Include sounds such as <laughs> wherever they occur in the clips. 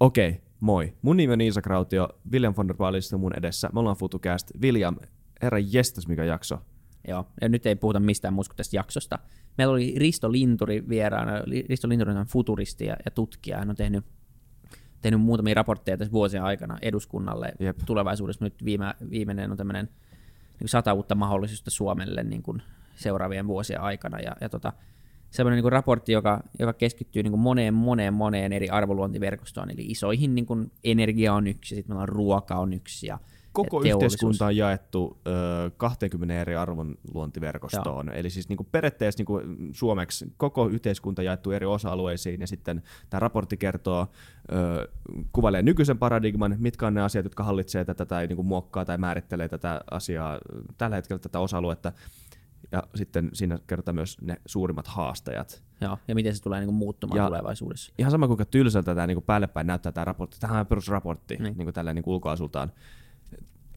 Okei, moi. Mun nimi on Iisa Krautio, William von der Baalista mun edessä. Me ollaan FutuCast. William, herra jestas mikä jakso. Joo, ja nyt ei puhuta mistään muusta tästä jaksosta. Meillä oli Risto Linturi vieraana. Risto Linturi on futuristi ja, ja tutkija. Hän on tehnyt, tehnyt muutamia raportteja tässä vuosien aikana eduskunnalle. Jep. Tulevaisuudessa nyt viime, viimeinen on tämmöinen niin sata uutta mahdollisuutta Suomelle niin kuin seuraavien vuosien aikana. Ja, ja tota, semmoinen niin kuin raportti, joka, joka keskittyy niin kuin moneen, moneen, moneen eri arvoluontiverkostoon. Eli isoihin niin kuin energia on yksi, sitten meillä on ruoka on yksi ja Koko ja yhteiskunta on jaettu ö, 20 eri arvonluontiverkostoon. Eli siis niin kuin periaatteessa niin kuin suomeksi koko yhteiskunta jaettu eri osa-alueisiin ja sitten tämä raportti kertoo, ö, kuvailee nykyisen paradigman, mitkä on ne asiat, jotka hallitsee tätä tai niin kuin muokkaa tai määrittelee tätä asiaa tällä hetkellä tätä osa-aluetta. Ja sitten siinä kerrotaan myös ne suurimmat haastajat. Joo, ja miten se tulee niin kuin muuttumaan Ja- tulevaisuudessa. Ihan sama kuinka tylsältä tämä niin päällepäin näyttää tämä raportti. Tämähän on perusraportti niin. Niin. Kuin tällä niin ulkoasultaan.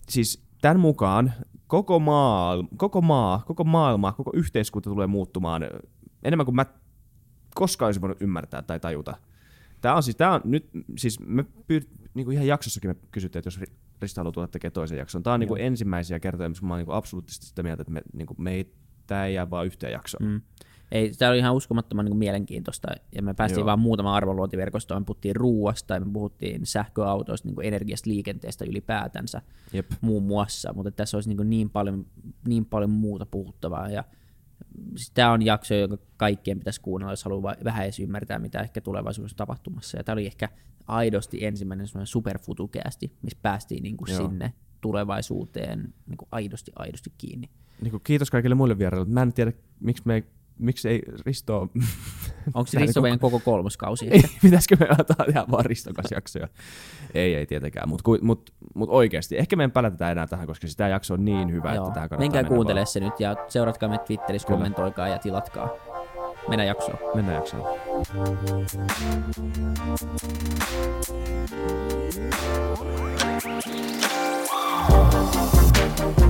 Siis tämän mukaan koko maa, koko maa, koko maailma, koko yhteiskunta tulee muuttumaan enemmän kuin mä koskaan olisin voinut ymmärtää tai tajuta. Tämä on siis, tämä on nyt, siis me pyr, niin kuin ihan jaksossakin me kysyttiin, että jos Ri- Risto haluaa tulla tekemään toisen jakson. Tämä on niin kuin ensimmäisiä kertoja, missä mä oon niin kuin absoluuttisesti sitä mieltä, että me, niin kuin me ei, tämä ei jää vaan yhteen jaksoon. Mm. Ei, tämä oli ihan uskomattoman niin mielenkiintoista, ja me päästiin Joo. Vaan muutama arvonluontiverkostoon, me puhuttiin ruuasta, ja me puhuttiin sähköautoista, niin energiasta, liikenteestä ylipäätänsä Jep. muun muassa, mutta tässä olisi niin, niin, paljon, niin paljon muuta puhuttavaa, ja tämä on jakso, joka kaikkien pitäisi kuunnella, jos haluaa vähän edes ymmärtää, mitä ehkä tulevaisuudessa on tapahtumassa, ja tämä oli ehkä aidosti ensimmäinen semmoinen superfutukeasti, missä päästiin niin kuin Joo. sinne tulevaisuuteen niin kuin aidosti, aidosti kiinni. Niin kuin kiitos kaikille muille vieraille. Mä en tiedä, miksi, me ei, miksi ei Risto... <laughs> Onko se Tää Risto niinku- meidän koko kolmoskausi? ei, <laughs> pitäisikö me ottaa ihan vaan Ristokas jaksoja? ei, ei tietenkään, mutta mut, mut oikeasti. Ehkä me en pälätetä enää tähän, koska sitä jakso on niin hyvä, Joo. että tähän kannattaa Menkää kuuntelemaan se nyt ja seuratkaa meitä Twitterissä, Kyllä. kommentoikaa ja tilatkaa. Mennään jaksoon. Mennään jaksoon. Suuri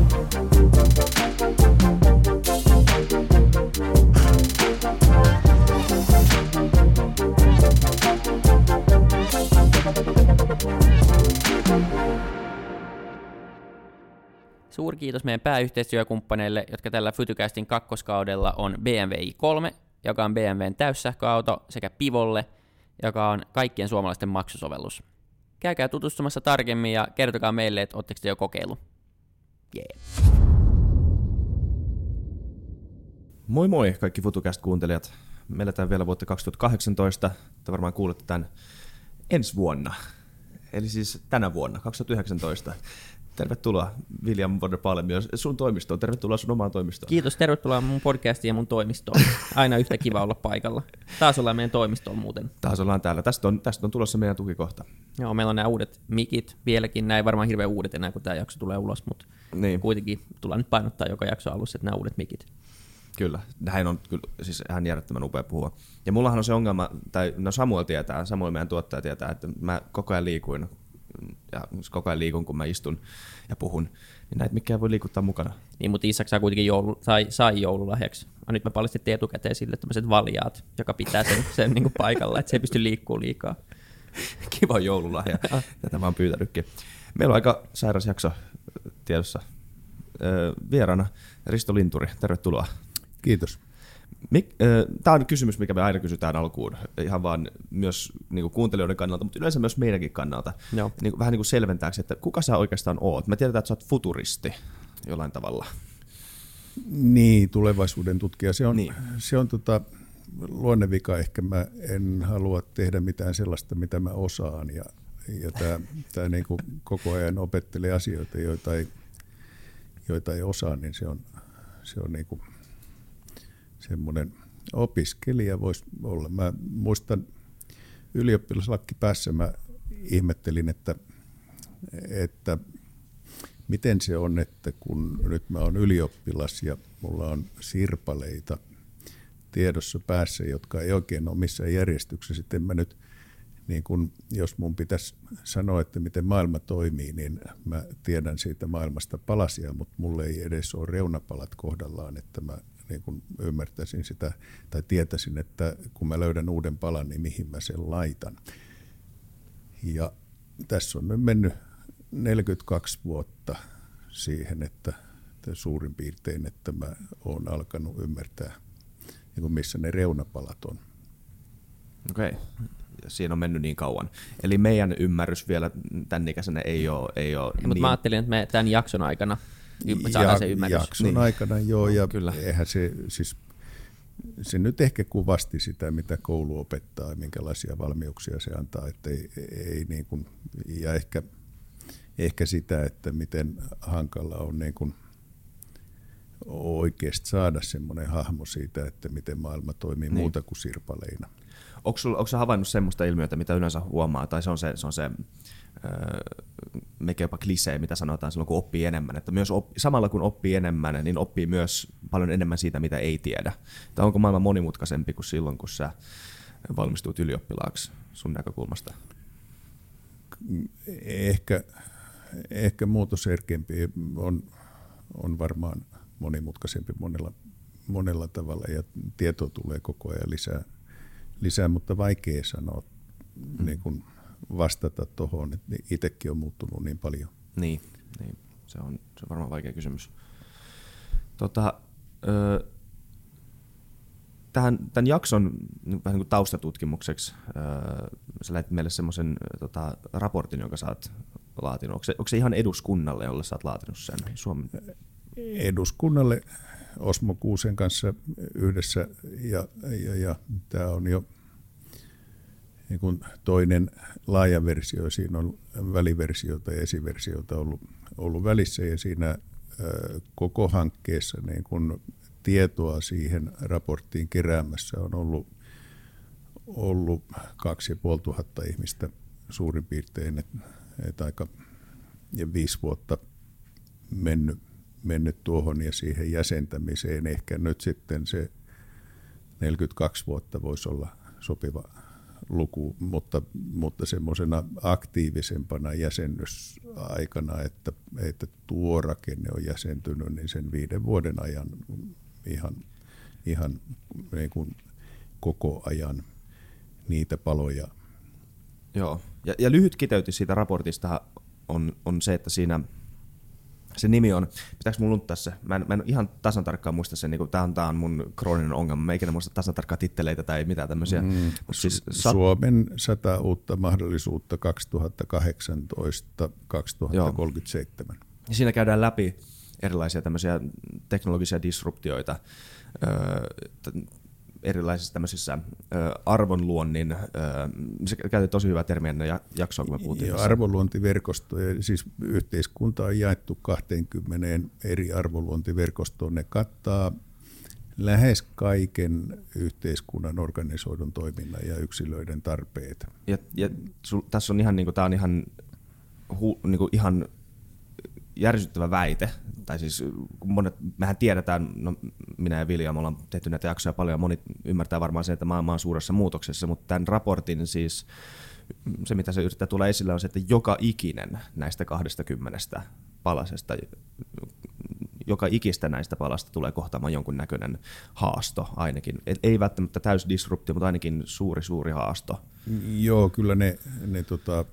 kiitos meidän pääyhteistyökumppaneille, jotka tällä Fytycastin kakkoskaudella on BMW i3, joka on BMWn täyssähköauto, sekä Pivolle, joka on kaikkien suomalaisten maksusovellus. Käykää tutustumassa tarkemmin ja kertokaa meille, että ootteko te jo kokeillut. Yeah. Moi moi kaikki FutuCast-kuuntelijat. Me eletään vielä vuotta 2018. Te varmaan kuulette tämän ensi vuonna. Eli siis tänä vuonna, 2019. Tervetuloa William Paale myös sun toimistoon. Tervetuloa sun omaan toimistoon. Kiitos, tervetuloa mun podcastiin ja mun toimistoon. Aina yhtä kiva olla paikalla. Taas ollaan meidän toimistoon muuten. Taas ollaan täällä. Tästä on, tästä on tulossa meidän tukikohta. Joo, meillä on nämä uudet mikit vieläkin. Nämä ei varmaan hirveän uudet enää, kun tämä jakso tulee ulos, mutta Niin. kuitenkin tullaan nyt painottaa joka jakso alussa, että nämä uudet mikit. Kyllä, näin on kyllä siis ihan järjettömän upea puhua. Ja mullahan on se ongelma, tai no Samuel tietää, Samuel meidän tuottaja tietää, että mä koko ajan liikuin, ja siis koko ajan liikun, kun mä istun ja puhun, niin näitä mikään voi liikuttaa mukana. Niin, mutta Isak saa kuitenkin joulu, sai, sai joululahjaksi. Ah, Nyt me paljastettiin etukäteen sille tämmöiset valjaat, joka pitää sen, sen niin kuin paikalla, että se ei pysty liikkuu liikaa. <laughs> Kiva joululahja, tätä mä oon pyytänytkin. Meillä on aika sairas jakso tiedossa. Öö, Vieraana Risto Linturi, tervetuloa. Kiitos. Tämä on kysymys, mikä me aina kysytään alkuun, ihan vaan myös niin kuin kuuntelijoiden kannalta, mutta yleensä myös meidänkin kannalta. Joo. Niin vähän niin kuin selventääksi, että kuka sä oikeastaan oot? Me tiedetään, että sä oot futuristi jollain tavalla. Niin, tulevaisuuden tutkija. Se on, Niin. niin. se on tota, luonnevika. Ehkä mä en halua tehdä mitään sellaista, mitä mä osaan. Ja, ja tämä, tämä niin kuin koko ajan opettelee asioita, joita ei, joita ei osaa, niin se on, se on niin kuin semmoinen opiskelija voisi olla. Mä muistan ylioppilaslakki päässä mä ihmettelin, että, että miten se on, että kun nyt mä oon ylioppilas ja mulla on sirpaleita tiedossa päässä, jotka ei oikein ole missään järjestyksessä, sitten mä nyt, niin kun, jos mun pitäisi sanoa, että miten maailma toimii, niin mä tiedän siitä maailmasta palasia, mutta mulle ei edes ole reunapalat kohdallaan, että mä niin kun ymmärtäisin sitä tai tietäisin, että kun mä löydän uuden palan, niin mihin mä sen laitan. Ja tässä on nyt mennyt 42 vuotta siihen, että, että suurin piirtein, että mä oon alkanut ymmärtää, niin kuin missä ne reunapalat on. Okei. Okay. Siinä on mennyt niin kauan. Eli meidän ymmärrys vielä tämän ikäisenä ei ole, ei ole Mutta niin... mä ajattelin, että me tämän jakson aikana saadaan se ymmärrys. Jakson niin. aikana joo, ja Kyllä. eihän se siis se nyt ehkä kuvasti sitä, mitä koulu opettaa ja minkälaisia valmiuksia se antaa, että ei, ei niin kuin, ja ehkä, ehkä sitä, että miten hankala on niin kuin oikeasti saada semmoinen hahmo siitä, että miten maailma toimii niin. muuta kuin sirpaleina. Onko, sulla, onko sä havainnut semmoista ilmiötä, mitä yleensä huomaa, tai se on se, se, on se mekin jopa klisee, mitä sanotaan silloin, kun oppii enemmän. Että myös oppi, samalla kun oppii enemmän, niin oppii myös paljon enemmän siitä, mitä ei tiedä. Tai onko maailma monimutkaisempi kuin silloin, kun sä valmistuit ylioppilaaksi sun näkökulmasta? Ehkä, ehkä muutosherkempi on, on varmaan monimutkaisempi monella, monella tavalla ja tietoa tulee koko ajan lisää, lisää mutta vaikea sanoa mm. niin kuin vastata tuohon, että itsekin on muuttunut niin paljon. Niin, niin. Se, on, se on varmaan vaikea kysymys. Tota, ö, tähän, tämän jakson vähän niin kuin taustatutkimukseksi ö, sä lähtit meille semmoisen tota, raportin, jonka sä oot laatinut. Onko se, onko se ihan eduskunnalle, jolle sä oot laatinut sen? Suomen? Eduskunnalle Osmo Kuusen kanssa yhdessä ja, ja, ja tämä on jo niin kuin toinen laaja versio, siinä on väliversiota ja esiversiota ollut, ollut välissä ja siinä koko hankkeessa niin kuin tietoa siihen raporttiin keräämässä on ollut, ollut kaksi ja puoli tuhatta ihmistä suurin piirtein, että et aika ja viisi vuotta mennyt, mennyt tuohon ja siihen jäsentämiseen. Ehkä nyt sitten se 42 vuotta voisi olla sopiva luku, mutta, mutta semmoisena aktiivisempana jäsennysaikana, että, että tuo rakenne on jäsentynyt, niin sen viiden vuoden ajan ihan, ihan niin kuin koko ajan niitä paloja. Joo, ja, ja lyhyt kiteytys siitä raportista on, on se, että siinä – se nimi on, pitääkö mun lunttaa se? Mä en, mä en ihan tasan tarkkaan muista sen, niin tämä on, tää on mun krooninen ongelma. Mä ikinä muista tasan tarkkaan titteleitä tai mitään tämmöisiä. Mm, Mut siis, sat... Suomen 100 uutta mahdollisuutta 2018-2037. Ja siinä käydään läpi erilaisia tämmöisiä teknologisia disruptioita, öö, erilaisissa tämmöisissä ö, arvonluonnin, ö, se käytetään tosi hyvä termi ennen jaksoa, kun me puhuttiin. Ja arvonluontiverkosto, siis yhteiskunta on jaettu 20 eri arvonluontiverkostoon. Ne kattaa lähes kaiken yhteiskunnan organisoidun toiminnan ja yksilöiden tarpeet. Ja, ja sul, tässä on ihan, niin kuin, tämä on ihan, hu, niin kuin, ihan järsyttävä väite, tai siis monet, mehän tiedetään, no minä ja Vilja, me ollaan tehty näitä jaksoja paljon, moni ymmärtää varmaan sen, että maailma on suuressa muutoksessa, mutta tämän raportin siis, se mitä se yrittää tulla esille on se, että joka ikinen näistä 20 palasesta, joka ikistä näistä palasta tulee kohtaamaan jonkun näköinen haasto ainakin. Et ei välttämättä täys disruptio, mutta ainakin suuri, suuri haasto. Joo, kyllä ne, ne tota,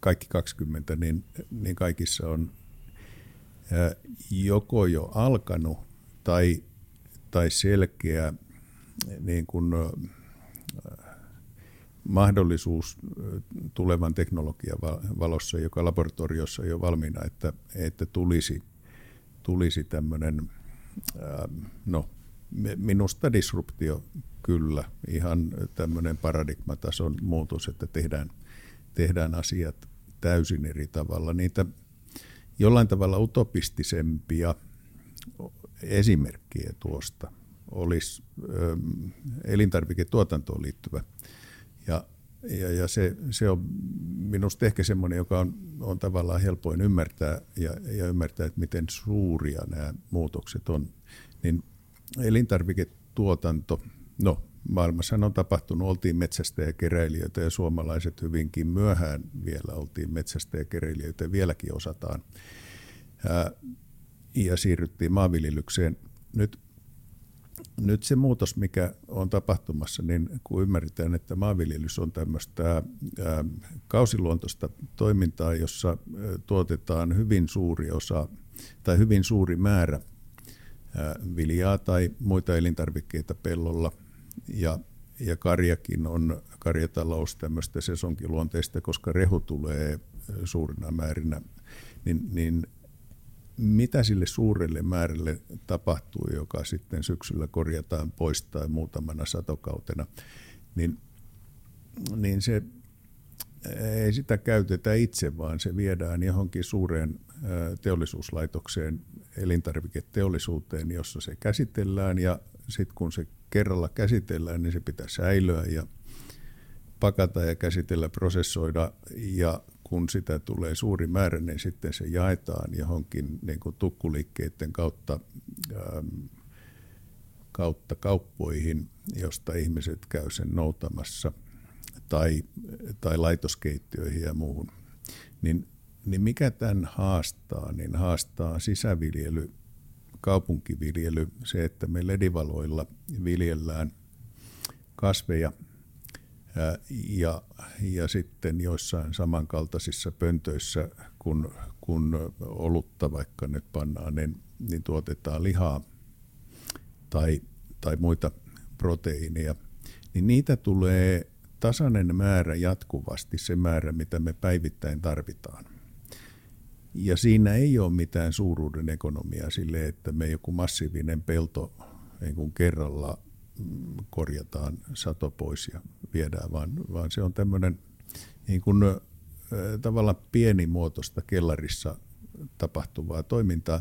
kaikki 20, niin, niin kaikissa on joko jo alkanut tai, tai selkeä niin kuin, mahdollisuus tulevan teknologian valossa, joka laboratoriossa jo valmiina, että, että tulisi, tulisi tämmöinen, no minusta disruptio kyllä, ihan tämmöinen paradigmatason muutos, että tehdään, tehdään asiat täysin eri tavalla. Niitä jollain tavalla utopistisempia esimerkkejä tuosta olisi elintarviketuotantoon liittyvä. Ja, ja, ja se, se on minusta ehkä semmoinen, joka on, on tavallaan helpoin ymmärtää ja, ja ymmärtää, että miten suuria nämä muutokset on. Niin elintarviketuotanto, no maailmassa on tapahtunut, oltiin keräilijöitä ja suomalaiset hyvinkin myöhään vielä oltiin keräilijöitä ja vieläkin osataan. Ja siirryttiin maanviljelykseen. Nyt nyt se muutos, mikä on tapahtumassa, niin kun ymmärretään, että maanviljelys on tämmöistä kausiluontoista toimintaa, jossa tuotetaan hyvin suuri osa tai hyvin suuri määrä ää, viljaa tai muita elintarvikkeita pellolla ja, ja karjakin on karjatalous tämmöistä sesonkiluonteista, koska rehu tulee suurina määrinä, niin, niin mitä sille suurelle määrälle tapahtuu, joka sitten syksyllä korjataan pois tai muutamana satokautena, niin, niin se ei sitä käytetä itse, vaan se viedään johonkin suureen teollisuuslaitokseen, elintarviketeollisuuteen, jossa se käsitellään ja sitten kun se kerralla käsitellään, niin se pitää säilyä ja pakata ja käsitellä, prosessoida ja kun sitä tulee suuri määrä, niin sitten se jaetaan johonkin niin kuin tukkuliikkeiden kautta, ähm, kautta kauppoihin, josta ihmiset käy sen noutamassa, tai, tai laitoskeittiöihin ja muuhun. Niin, niin mikä tämän haastaa? Niin haastaa sisäviljely, kaupunkiviljely, se, että me ledivaloilla viljellään kasveja – ja, ja sitten joissain samankaltaisissa pöntöissä, kun, kun olutta vaikka nyt pannaan, niin, niin tuotetaan lihaa tai, tai muita proteiineja, niin niitä tulee tasainen määrä jatkuvasti, se määrä, mitä me päivittäin tarvitaan. Ja siinä ei ole mitään suuruuden ekonomiaa sille, että me joku massiivinen pelto niin kuin kerralla korjataan sato pois ja viedään, vaan, vaan se on tämmöinen niin kuin, tavallaan pienimuotoista kellarissa tapahtuvaa toimintaa.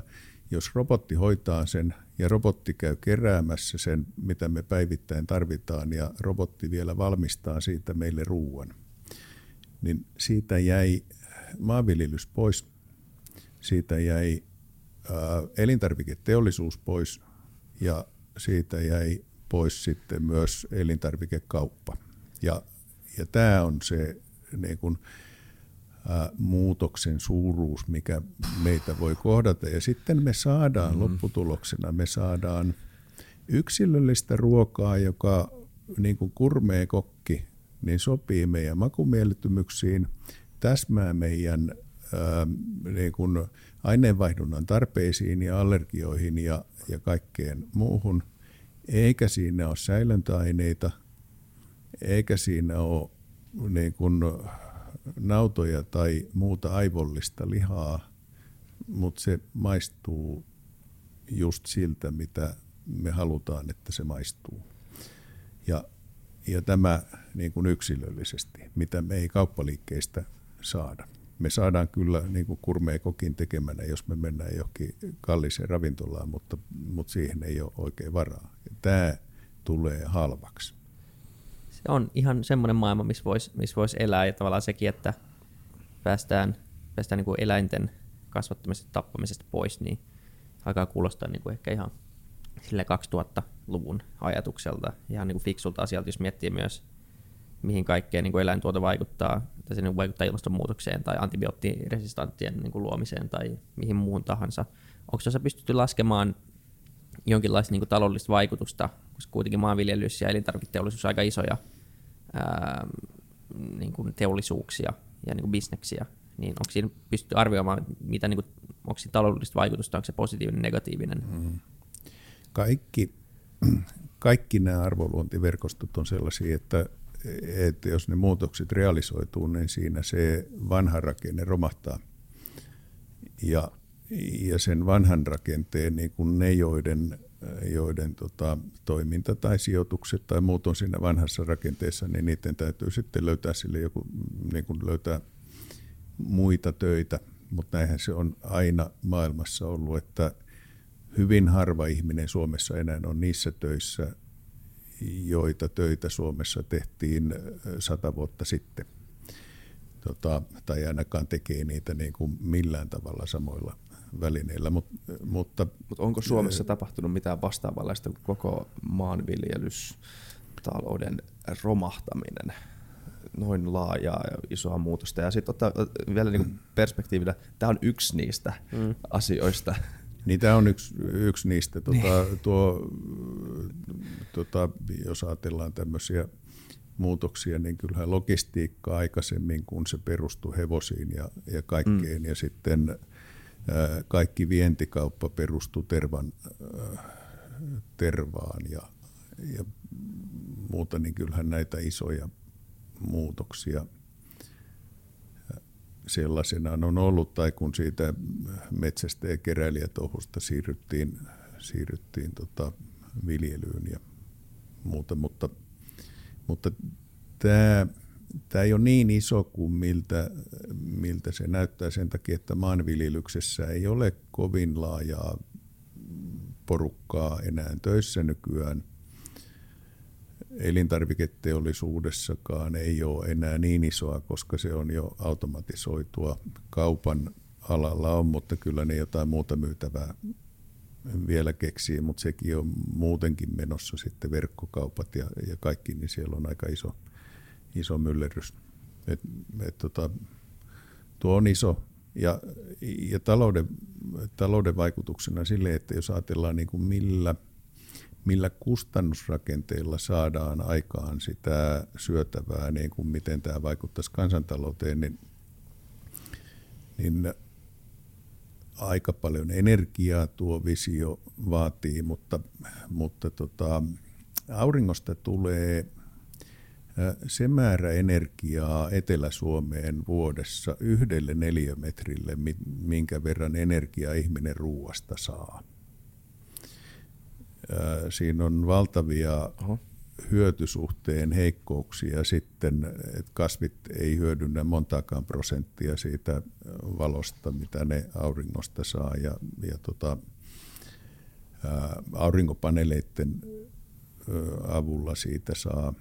Jos robotti hoitaa sen ja robotti käy keräämässä sen, mitä me päivittäin tarvitaan, ja robotti vielä valmistaa siitä meille ruuan, niin siitä jäi maanviljelys pois, siitä jäi elintarviketeollisuus pois ja siitä jäi pois sitten myös elintarvikekauppa. Ja, ja tämä on se niin kuin, ä, muutoksen suuruus, mikä meitä voi kohdata. Ja sitten me saadaan mm-hmm. lopputuloksena, me saadaan yksilöllistä ruokaa, joka niin kuin kurmee kokki, niin sopii meidän makumieltymyksiin, täsmää meidän niin kuin aineenvaihdunnan tarpeisiin ja allergioihin ja, ja kaikkeen muuhun – eikä siinä ole säilöntäaineita, eikä siinä ole niin kuin nautoja tai muuta aivollista lihaa, mutta se maistuu just siltä, mitä me halutaan, että se maistuu. Ja, ja tämä niin kuin yksilöllisesti, mitä me ei kauppaliikkeistä saada me saadaan kyllä niin kuin kurmea kokin tekemänä, jos me mennään johonkin kalliseen ravintolaan, mutta, mutta siihen ei ole oikein varaa. Ja tämä tulee halvaksi. Se on ihan semmoinen maailma, missä voisi missä vois elää ja tavallaan sekin, että päästään, päästään niin kuin eläinten kasvattamisesta tappamisesta pois, niin alkaa kuulostaa niin kuin ehkä ihan sille 2000-luvun ajatukselta, ihan niin kuin fiksulta asialta, jos miettii myös mihin kaikkeen niin eläintuote vaikuttaa, tai se niin vaikuttaa ilmastonmuutokseen tai antibioottiresistanttien niin kuin luomiseen tai mihin muuhun tahansa. Onko se pystytty laskemaan jonkinlaista niin kuin taloudellista vaikutusta, koska kuitenkin maanviljelys ja elintarviketeollisuus on aika isoja ää, niin kuin teollisuuksia ja niin kuin bisneksiä, niin onko siinä pystytty arvioimaan, mitä, niin kuin, onko siinä taloudellista vaikutusta, onko se positiivinen, negatiivinen? Mm. Kaikki, <clears throat> kaikki nämä arvoluontiverkostot on sellaisia, että että jos ne muutokset realisoituu, niin siinä se vanha rakenne romahtaa. Ja, ja sen vanhan rakenteen niin kuin ne, joiden, joiden tota, toiminta tai sijoitukset tai muut on siinä vanhassa rakenteessa, niin niiden täytyy sitten löytää sille joku, niin kuin löytää muita töitä. Mutta näinhän se on aina maailmassa ollut, että hyvin harva ihminen Suomessa enää on niissä töissä, joita töitä Suomessa tehtiin sata vuotta sitten. Tota, tai ainakaan tekee niitä niin kuin millään tavalla samoilla välineillä. Mut, mutta Mut onko Suomessa tapahtunut mitään vastaavanlaista kuin koko maanviljelystalouden romahtaminen? noin laajaa ja isoa muutosta. Ja sitten ottaa vielä niin perspektiivillä, tämä on yksi niistä mm. asioista, Niin tämä on yksi, yksi niistä. Tuota, niin. tuo, tuota, jos ajatellaan tämmöisiä muutoksia, niin kyllähän logistiikka aikaisemmin, kun se perustui hevosiin ja, ja kaikkeen, mm. ja sitten ää, kaikki vientikauppa perustui tervan, ää, tervaan ja, ja muuta, niin kyllähän näitä isoja muutoksia sellaisenaan on ollut, tai kun siitä metsästä ja keräilijätohusta siirryttiin, siirryttiin tota viljelyyn ja muuta, mutta, mutta tämä, tämä ei ole niin iso kuin miltä, miltä se näyttää sen takia, että maanviljelyksessä ei ole kovin laajaa porukkaa enää töissä nykyään – elintarviketeollisuudessakaan ei ole enää niin isoa, koska se on jo automatisoitua. Kaupan alalla on, mutta kyllä ne jotain muuta myytävää vielä keksii, mutta sekin on muutenkin menossa sitten verkkokaupat ja, ja kaikki, niin siellä on aika iso, iso myllerrys. Et, et tota, tuo on iso ja, ja talouden, talouden vaikutuksena sille, että jos ajatellaan niin kuin millä – millä kustannusrakenteilla saadaan aikaan sitä syötävää, niin kuin miten tämä vaikuttaisi kansantalouteen, niin, niin aika paljon energiaa tuo visio vaatii, mutta, mutta tota, auringosta tulee se määrä energiaa Etelä-Suomeen vuodessa yhdelle neliömetrille, minkä verran energiaa ihminen ruuasta saa siinä on valtavia Oho. hyötysuhteen heikkouksia sitten, että kasvit ei hyödynnä montaakaan prosenttia siitä valosta, mitä ne auringosta saa. Ja, ja tota, aurinkopaneeleiden avulla siitä saa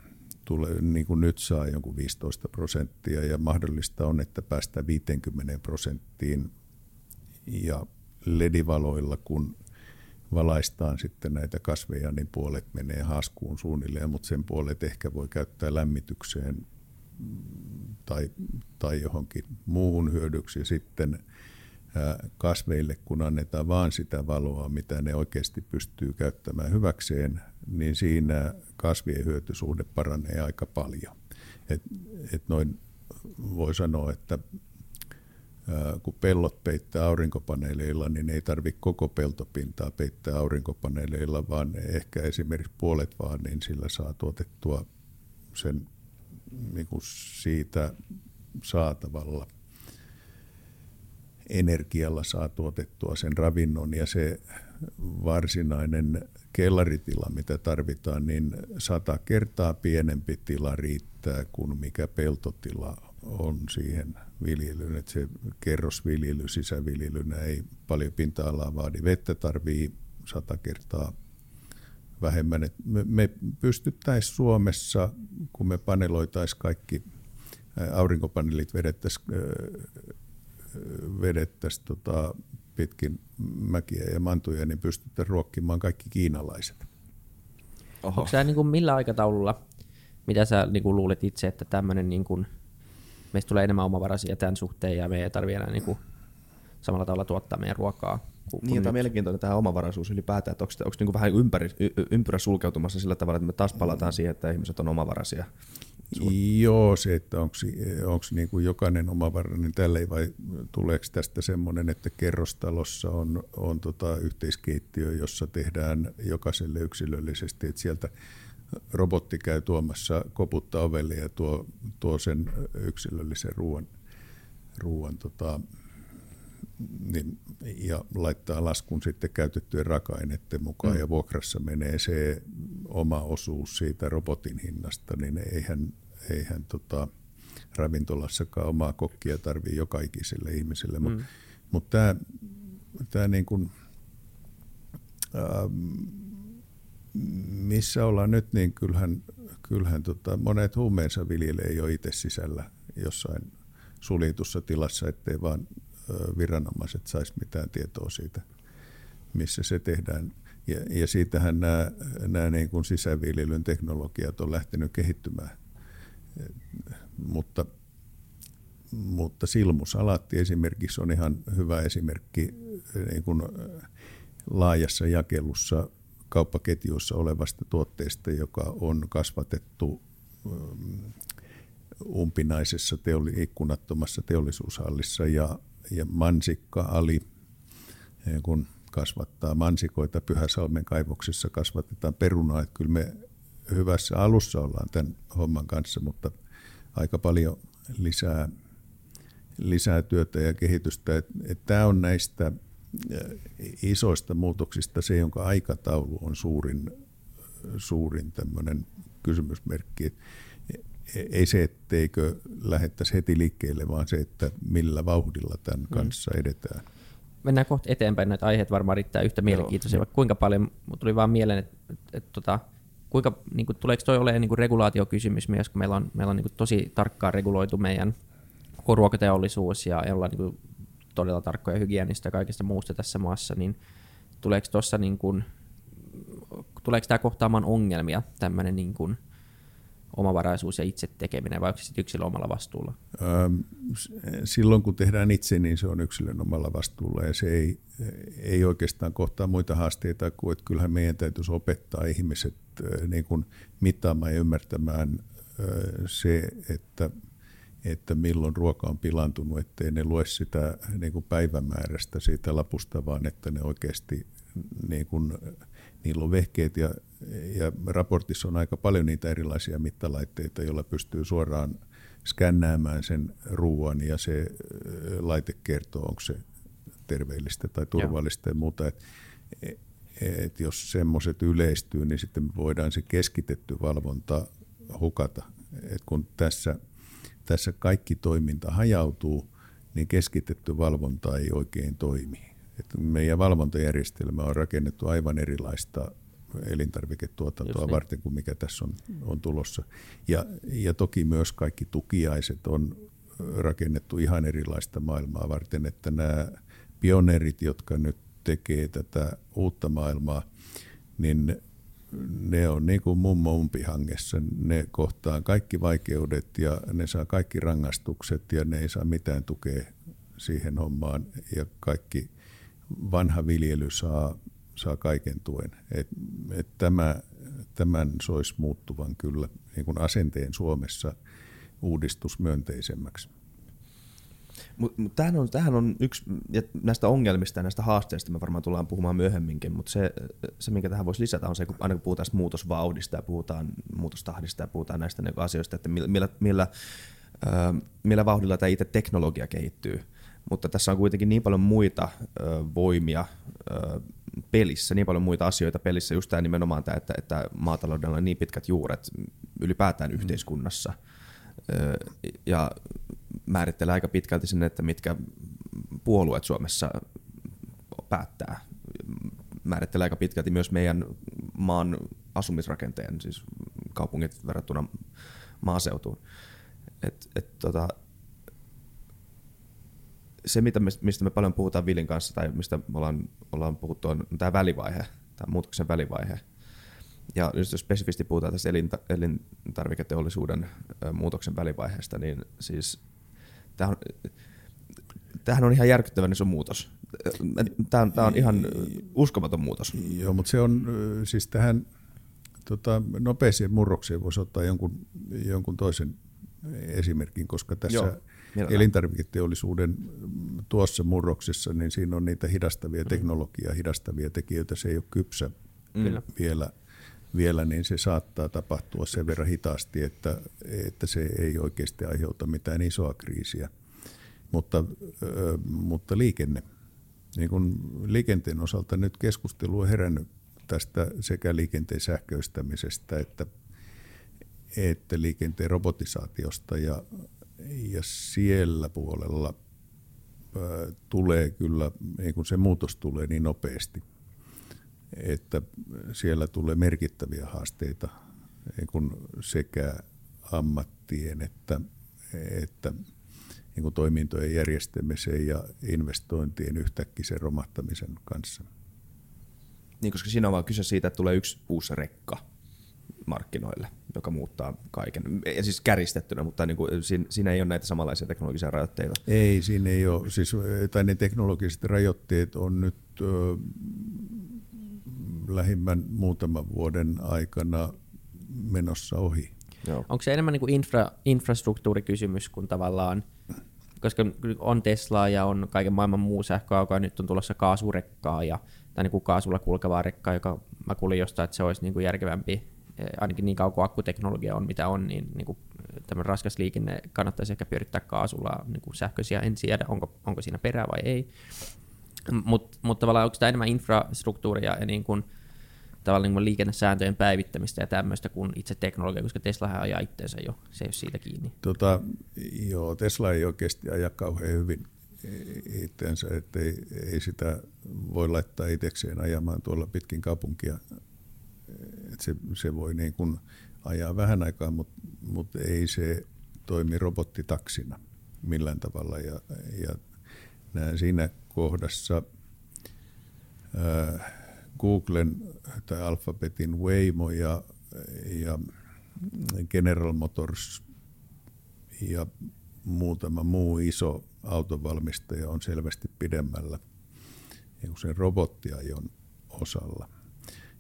tulee, niin kuin nyt saa jonkun 15 prosenttia ja mahdollista on, että päästään 50 prosenttiin ja ledivaloilla, kun valaistaan sitten näitä kasveja, niin puolet menee haskuun suunnilleen, mutta sen puolet ehkä voi käyttää lämmitykseen tai, tai johonkin muuhun hyödyksi. Sitten kasveille, kun annetaan vaan sitä valoa, mitä ne oikeasti pystyy käyttämään hyväkseen, niin siinä kasvien hyötysuhde paranee aika paljon. Et, et noin voi sanoa, että kun pellot peittää aurinkopaneeleilla, niin ei tarvitse koko peltopintaa peittää aurinkopaneeleilla, vaan ehkä esimerkiksi puolet vaan, niin sillä saa tuotettua sen niin kuin siitä saatavalla. Energialla saa tuotettua sen ravinnon ja se varsinainen kellaritila, mitä tarvitaan, niin sata kertaa pienempi tila riittää kuin mikä peltotila on siihen viljelyyn, että se kerrosviljely sisäviljelynä ei paljon pinta-alaa vaadi. Vettä tarvii sata kertaa vähemmän. Et me, me pystyttäisiin Suomessa, kun me paneloitaisiin kaikki aurinkopaneelit vedettäisiin vedettäisi tota, pitkin mäkiä ja mantuja, niin pystyttäisiin ruokkimaan kaikki kiinalaiset. Oho. Onko sä niin kuin millä aikataululla, mitä sä niin kuin luulet itse, että tämmöinen niin kuin – meistä tulee enemmän omavaraisia tämän suhteen ja me ei tarvitse enää niin kuin samalla tavalla tuottaa meidän ruokaa. Niin, tämä on mielenkiintoinen tämä omavaraisuus ylipäätään, että onko, onko niin kuin vähän ympäri, y, ympyrä sulkeutumassa sillä tavalla, että me taas palataan siihen, että ihmiset on omavaraisia. Suur... Joo, se, että onko, onko niin kuin jokainen omavarainen tälle vai tuleeko tästä semmoinen, että kerrostalossa on, on tota yhteiskeittiö, jossa tehdään jokaiselle yksilöllisesti, että sieltä robotti käy tuomassa koputta ovelle ja tuo, tuo sen yksilöllisen ruoan, ruoan tota, niin, ja laittaa laskun sitten käytettyjen raaka-aineiden mukaan mm. ja vuokrassa menee se oma osuus siitä robotin hinnasta, niin eihän, eihän tota, ravintolassakaan omaa kokkia tarvii joka ikiselle ihmiselle. Mm. Mutta mut tämä tää niin kuin, ähm, missä ollaan nyt, niin kyllähän, kyllähän tota, monet huumeensa viljelee jo itse sisällä jossain suljetussa tilassa, ettei vaan viranomaiset saisi mitään tietoa siitä, missä se tehdään. Ja, ja siitähän nämä, nämä niin kuin sisäviljelyn teknologiat on lähtenyt kehittymään. Mutta mutta silmusalaatti esimerkiksi on ihan hyvä esimerkki niin kuin laajassa jakelussa kauppaketjuissa olevasta tuotteesta, joka on kasvatettu umpinaisessa teoli, ikkunattomassa teollisuushallissa ja, ja mansikka ali, kun kasvattaa mansikoita Pyhäsalmen kaivoksessa, kasvatetaan perunaa. Että kyllä me hyvässä alussa ollaan tämän homman kanssa, mutta aika paljon lisää, lisää työtä ja kehitystä. Et, et Tämä on näistä isoista muutoksista se, jonka aikataulu on suurin, suurin tämmöinen kysymysmerkki. Ei se, etteikö lähettäisi heti liikkeelle, vaan se, että millä vauhdilla tämän mm. kanssa edetään. Mennään kohta eteenpäin, näitä aiheet varmaan riittää yhtä mielenkiintoisia, vaikka kuinka paljon, tuli vaan mieleen, että, että, että tota, kuinka, niin kuin, tuleeko toi olemaan niin regulaatiokysymys myös, kun meillä on, meillä on niin kuin, tosi tarkkaan reguloitu meidän ruokateollisuus ja ollaan niin kuin, todella tarkkoja hygienistä ja kaikesta muusta tässä maassa, niin tuleeko tuossa niin kuin, tuleeko tämä kohtaamaan ongelmia, tämmöinen niin kuin, omavaraisuus ja itse tekeminen, vai onko se yksilön omalla vastuulla? Silloin kun tehdään itse, niin se on yksilön omalla vastuulla ja se ei, ei oikeastaan kohtaa muita haasteita kuin, että kyllähän meidän täytyisi opettaa ihmiset niin kuin mittaamaan ja ymmärtämään se, että, että milloin ruoka on pilantunut, ettei ne lue sitä niin kuin päivämäärästä siitä lapusta, vaan että ne oikeasti niin kuin, niillä on vehkeet ja, ja raportissa on aika paljon niitä erilaisia mittalaitteita, joilla pystyy suoraan skännäämään sen ruoan ja se laite kertoo, onko se terveellistä tai turvallista ja muuta. Et, et jos semmoiset yleistyy, niin sitten voidaan se keskitetty valvonta hukata. Et kun tässä, tässä kaikki toiminta hajautuu, niin keskitetty valvonta ei oikein toimi. Et meidän valvontajärjestelmä on rakennettu aivan erilaista elintarviketuotantoa niin. varten kuin mikä tässä on, on tulossa. Ja, ja toki myös kaikki tukiaiset on rakennettu ihan erilaista maailmaa varten, että nämä pioneerit, jotka nyt tekee tätä uutta maailmaa, niin ne on niin kuin mummo umpihangessa. Ne kohtaa kaikki vaikeudet ja ne saa kaikki rangaistukset ja ne ei saa mitään tukea siihen hommaan ja kaikki vanha viljely saa, saa kaiken tuen. Et, et tämä, tämän soisi muuttuvan kyllä niin kuin asenteen Suomessa uudistusmyönteisemmäksi. Mut, mut tämähän, on, tämähän on yksi, ja näistä ongelmista ja näistä haasteista me varmaan tullaan puhumaan myöhemminkin, mutta se, se, minkä tähän voisi lisätä, on se, kun aina kun puhutaan muutosvauhdista ja puhutaan muutostahdista ja puhutaan näistä niinku asioista, että millä, millä, millä, millä vauhdilla tämä itse teknologia kehittyy. Mutta tässä on kuitenkin niin paljon muita voimia pelissä, niin paljon muita asioita pelissä, just tämä nimenomaan tämä, että, että maataloudella on niin pitkät juuret ylipäätään mm. yhteiskunnassa. Ja määrittelee aika pitkälti sen, että mitkä puolueet Suomessa päättää. Määrittelee aika pitkälti myös meidän maan asumisrakenteen, siis kaupungit verrattuna maaseutuun. Et, et, tota, se, mitä me, mistä me paljon puhutaan Vilin kanssa, tai mistä me ollaan, ollaan puhuttu, on tämä välivaihe, tämä muutoksen välivaihe. Ja jos spesifisti puhutaan tästä elintarviketeollisuuden muutoksen välivaiheesta, niin siis Tämähän on, tämähän on ihan järkyttävän iso muutos. Tämä on, tämä on ihan uskomaton muutos. Joo, mutta se on siis tähän tota, nopeisiin murroksiin voisi ottaa jonkun, jonkun toisen esimerkin, koska tässä Joo, elintarviketeollisuuden tuossa murroksessa, niin siinä on niitä hidastavia mm. teknologiaa, hidastavia tekijöitä, se ei ole kypsä mm. vielä, vielä, niin se saattaa tapahtua sen verran hitaasti, että, että se ei oikeasti aiheuta mitään isoa kriisiä. Mutta, mutta liikenne, niin kun liikenteen osalta nyt keskustelu on herännyt tästä sekä liikenteen sähköistämisestä että, että liikenteen robotisaatiosta ja, ja siellä puolella tulee kyllä, niin kun se muutos tulee niin nopeasti, että siellä tulee merkittäviä haasteita niin kuin sekä ammattien että, että niin kuin toimintojen järjestämiseen ja investointien yhtäkkisen romahtamisen kanssa. Niin, koska siinä on vaan kyse siitä, että tulee yksi uusi rekka. markkinoille, joka muuttaa kaiken. Ja siis käristettynä, mutta niin kuin, siinä, siinä ei ole näitä samanlaisia teknologisia rajoitteita. Ei, siinä ei ole. Siis, tai ne teknologiset rajoitteet on nyt ö, lähimmän muutaman vuoden aikana menossa ohi. Joo. Onko se enemmän niin kuin infra, infrastruktuurikysymys kuin tavallaan, koska on Teslaa ja on kaiken maailman muu sähköauto, ja nyt on tulossa kaasurekkaa ja, tai niin kuin kaasulla kulkevaa rekkaa, joka mä kuulin jostain, että se olisi niin kuin järkevämpi, eh, ainakin niin kauan kuin akkuteknologia on mitä on, niin, niin kuin tämmöinen raskas liikenne kannattaisi ehkä pyörittää kaasulla niin kuin sähköisiä, en tiedä onko, onko siinä perää vai ei. Mutta mut tavallaan onko tämä enemmän infrastruktuuria ja niin kuin, tavallaan niin liikennesääntöjen päivittämistä ja tämmöistä kuin itse teknologia, koska Tesla ajaa itseensä jo, se ei ole siitä kiinni. Tota, joo, Tesla ei oikeasti aja kauhean hyvin itseensä, että ei, ei sitä voi laittaa itsekseen ajamaan tuolla pitkin kaupunkia. se, se voi niin kuin ajaa vähän aikaa, mutta, mutta ei se toimi robottitaksina millään tavalla. Ja, ja näen siinä kohdassa ää, Googlen tai Alphabetin Waymo ja, ja General Motors ja muutama muu iso autovalmistaja on selvästi pidemmällä sen robottiajon osalla.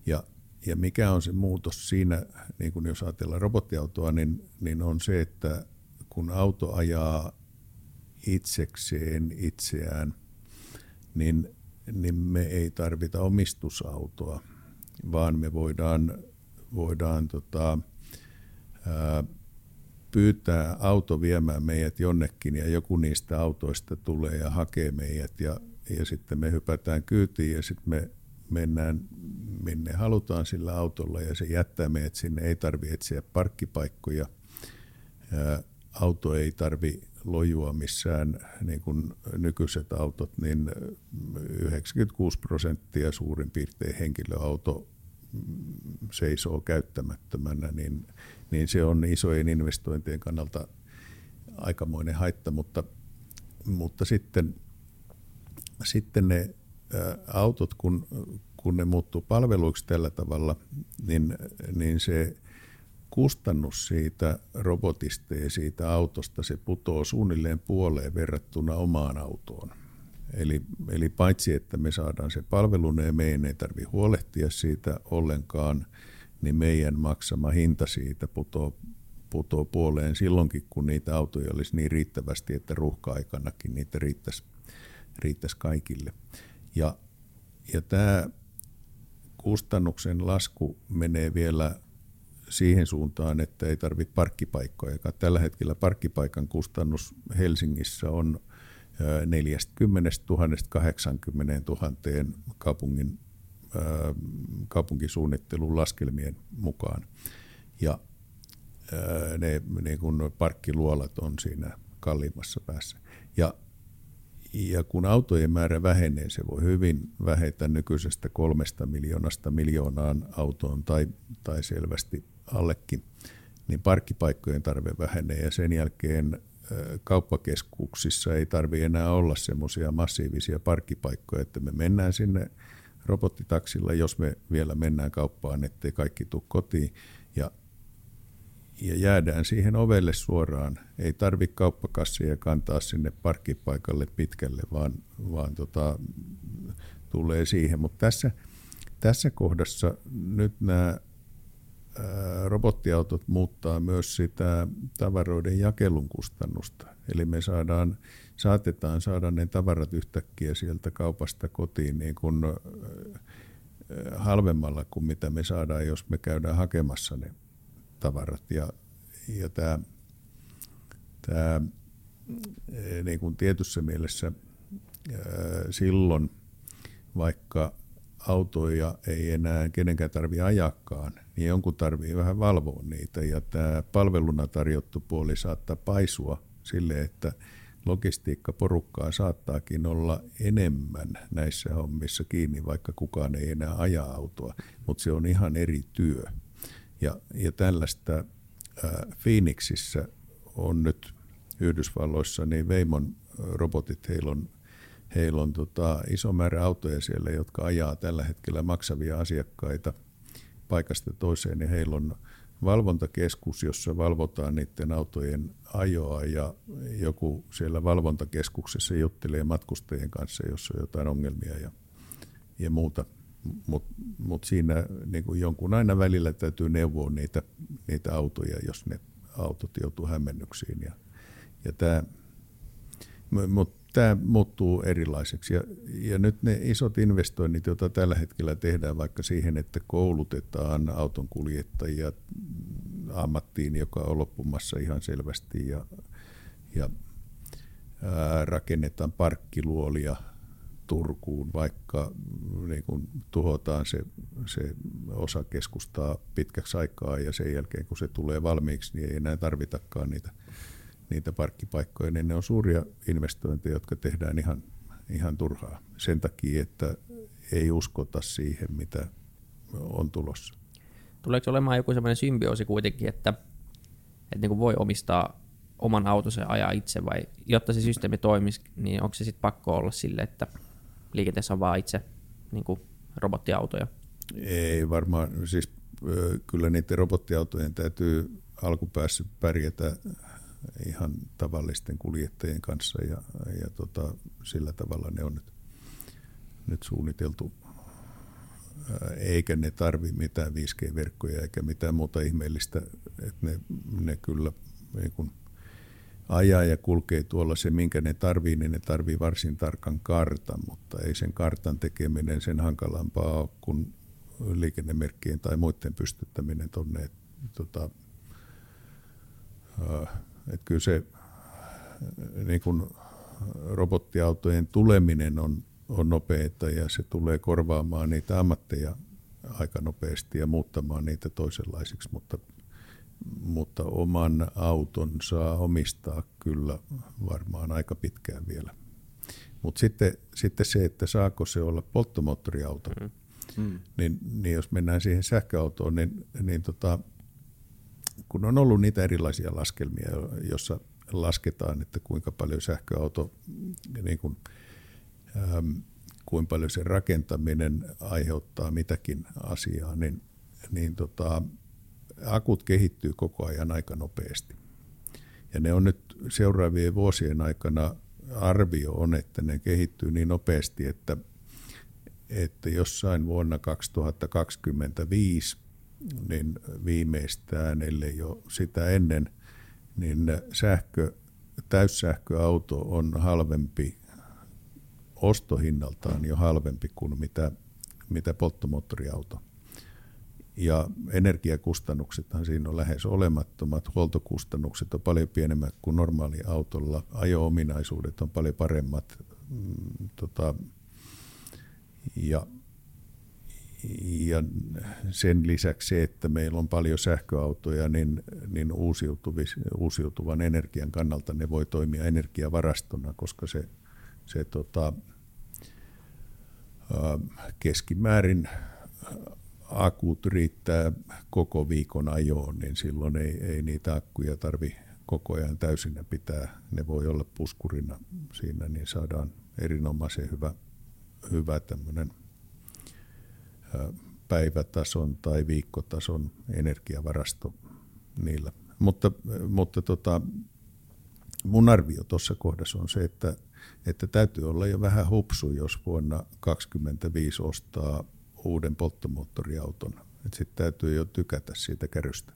Ja, ja mikä on se muutos siinä, niin kun jos ajatellaan robottiautoa, niin, niin on se, että kun auto ajaa itsekseen itseään, niin niin me ei tarvita omistusautoa, vaan me voidaan, voidaan tota, ää, pyytää auto viemään meidät jonnekin ja joku niistä autoista tulee ja hakee meidät ja, ja sitten me hypätään kyytiin ja sitten me mennään minne halutaan sillä autolla ja se jättää meidät sinne, ei tarvitse etsiä parkkipaikkoja, ää, auto ei tarvi lojua missään niin kuin nykyiset autot, niin 96 prosenttia suurin piirtein henkilöauto seisoo käyttämättömänä, niin, niin se on isojen investointien kannalta aikamoinen haitta, mutta, mutta sitten, sitten ne autot, kun, kun ne muuttuu palveluiksi tällä tavalla, niin, niin se kustannus siitä robotista ja siitä autosta, se putoo suunnilleen puoleen verrattuna omaan autoon. Eli, eli paitsi, että me saadaan se palvelu, ja meidän ei tarvitse huolehtia siitä ollenkaan, niin meidän maksama hinta siitä putoo, putoo puoleen silloinkin, kun niitä autoja olisi niin riittävästi, että ruuhka-aikanakin niitä riittäisi, riittäisi kaikille. Ja, ja tämä kustannuksen lasku menee vielä siihen suuntaan, että ei tarvitse parkkipaikkoja. Tällä hetkellä parkkipaikan kustannus Helsingissä on 40 000 80 000 kaupungin, kaupunkisuunnittelun laskelmien mukaan. Ja ne niin kun parkkiluolat on siinä kalliimmassa päässä. Ja, ja kun autojen määrä vähenee, se voi hyvin vähetä nykyisestä kolmesta miljoonasta miljoonaan autoon tai, tai selvästi allekin, niin parkkipaikkojen tarve vähenee ja sen jälkeen kauppakeskuksissa ei tarvi enää olla semmoisia massiivisia parkkipaikkoja, että me mennään sinne robottitaksilla, jos me vielä mennään kauppaan, ettei kaikki tule kotiin ja, ja jäädään siihen ovelle suoraan. Ei tarvi kauppakassia kantaa sinne parkkipaikalle pitkälle, vaan, vaan tota, tulee siihen. Mutta tässä, tässä kohdassa nyt nämä robottiautot muuttaa myös sitä tavaroiden jakelun kustannusta. Eli me saadaan, saatetaan saada ne tavarat yhtäkkiä sieltä kaupasta kotiin niin kuin halvemmalla kuin mitä me saadaan, jos me käydään hakemassa ne tavarat. Ja, ja tämä, tämä niin kuin tietyssä mielessä silloin, vaikka autoja ei enää kenenkään tarvitse ajakaan, niin jonkun tarvii vähän valvoa niitä. Ja tämä palveluna tarjottu puoli saattaa paisua sille, että logistiikkaporukkaa saattaakin olla enemmän näissä hommissa kiinni, vaikka kukaan ei enää aja autoa, mutta se on ihan eri työ. Ja, ja tällaista Phoenixissä on nyt Yhdysvalloissa, niin Veimon robotit, heillä on heillä on tota iso määrä autoja siellä, jotka ajaa tällä hetkellä maksavia asiakkaita paikasta toiseen, niin heillä on valvontakeskus, jossa valvotaan niiden autojen ajoa ja joku siellä valvontakeskuksessa juttelee matkustajien kanssa, jos on jotain ongelmia ja, ja muuta. Mutta mut siinä niin kuin jonkun aina välillä täytyy neuvoa niitä, niitä autoja, jos ne autot joutuu hämmennyksiin. Ja, ja tämä, mutta tämä muuttuu erilaiseksi. Ja, ja nyt ne isot investoinnit, joita tällä hetkellä tehdään vaikka siihen, että koulutetaan auton kuljettajia ammattiin, joka on loppumassa ihan selvästi, ja, ja ää, rakennetaan parkkiluolia Turkuun, vaikka niin kun tuhotaan se, se osa keskustaa pitkäksi aikaa ja sen jälkeen kun se tulee valmiiksi, niin ei enää tarvitakaan niitä niitä parkkipaikkoja, niin ne on suuria investointeja, jotka tehdään ihan, ihan turhaa sen takia, että ei uskota siihen, mitä on tulossa. Tuleeko olemaan joku sellainen symbioosi kuitenkin, että, että niin kuin voi omistaa oman autonsa ja ajaa itse vai jotta se systeemi toimisi, niin onko se sitten pakko olla sille, että liikenteessä on vaan itse niin kuin robottiautoja? Ei varmaan, siis kyllä niiden robottiautojen täytyy alkupäässä pärjätä ihan tavallisten kuljettajien kanssa ja, ja tota, sillä tavalla ne on nyt, nyt suunniteltu. Eikä ne tarvi mitään 5G-verkkoja eikä mitään muuta ihmeellistä, että ne, ne kyllä niin kun ajaa ja kulkee tuolla se, minkä ne tarvii, niin ne tarvii varsin tarkan kartan, mutta ei sen kartan tekeminen sen hankalampaa ole kuin liikennemerkkien tai muiden pystyttäminen tuonne tota, että kyllä se niin kuin robottiautojen tuleminen on, on nopeita ja se tulee korvaamaan niitä ammatteja aika nopeasti ja muuttamaan niitä toisenlaisiksi, mutta, mutta oman auton saa omistaa kyllä varmaan aika pitkään vielä. Mutta sitten, sitten se, että saako se olla polttomoottoriauto, mm. Mm. Niin, niin jos mennään siihen sähköautoon, niin, niin tota, kun on ollut niitä erilaisia laskelmia, jossa lasketaan, että kuinka paljon sähköauto, niin kuin, ähm, kuinka paljon sen rakentaminen aiheuttaa mitäkin asiaa, niin, niin tota, akut kehittyy koko ajan aika nopeasti. Ja ne on nyt seuraavien vuosien aikana arvio on, että ne kehittyy niin nopeasti, että, että jossain vuonna 2025 niin viimeistään, ellei jo sitä ennen, niin sähkö, täyssähköauto on halvempi ostohinnaltaan jo halvempi kuin mitä, mitä polttomoottoriauto. Ja energiakustannuksethan siinä on lähes olemattomat, huoltokustannukset on paljon pienemmät kuin normaali autolla, ajo-ominaisuudet on paljon paremmat. Mm, tota, ja ja sen lisäksi se, että meillä on paljon sähköautoja, niin, niin uusiutuvan energian kannalta ne voi toimia energiavarastona, koska se, se tota, keskimäärin akut riittää koko viikon ajoon, niin silloin ei, ei niitä akkuja tarvi koko ajan täysin pitää. Ne voi olla puskurina siinä, niin saadaan erinomaisen hyvä, hyvä tämmöinen – päivätason tai viikkotason energiavarasto niillä. Mutta, mutta tota, mun arvio tuossa kohdassa on se, että, että täytyy olla jo vähän hupsu, jos vuonna 2025 ostaa uuden polttomoottoriauton. Sitten täytyy jo tykätä siitä kärystä.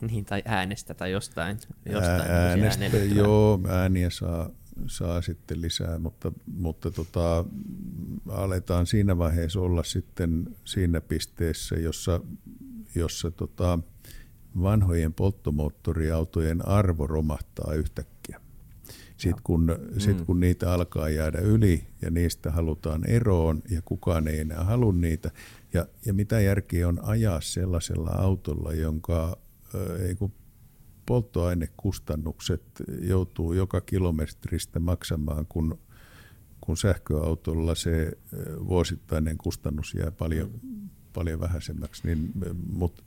Niin, tai äänestä tai jostain. jostain äänestä, joo, ääniä saa, saa sitten lisää, mutta, mutta tota, aletaan siinä vaiheessa olla sitten siinä pisteessä, jossa, jossa tota, vanhojen polttomoottoriautojen arvo romahtaa yhtäkkiä. Sitten kun, mm. sit kun niitä alkaa jäädä yli ja niistä halutaan eroon ja kukaan ei enää halua niitä. Ja, ja mitä järkeä on ajaa sellaisella autolla, jonka ei kun polttoainekustannukset joutuu joka kilometristä maksamaan, kun, kun sähköautolla se vuosittainen kustannus jää paljon, mm. paljon vähäisemmäksi. Niin, Mutta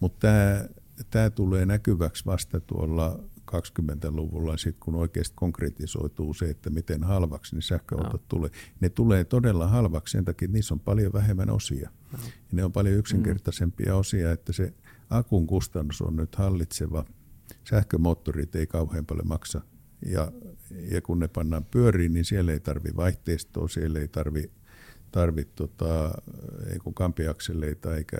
mut tämä tämä tulee näkyväksi vasta tuolla 20-luvulla, sit kun oikeasti konkretisoituu se, että miten halvaksi ne sähköautot no. tulee. Ne tulee todella halvaksi sen takia, että niissä on paljon vähemmän osia. No. Ja ne on paljon yksinkertaisempia mm. osia, että se akun kustannus on nyt hallitseva. Sähkömoottorit ei kauhean paljon maksa. Ja, ja kun ne pannaan pyöriin, niin siellä ei tarvi vaihteistoa, siellä ei tarvi, tarvi tota, ei kampiakseleita eikä,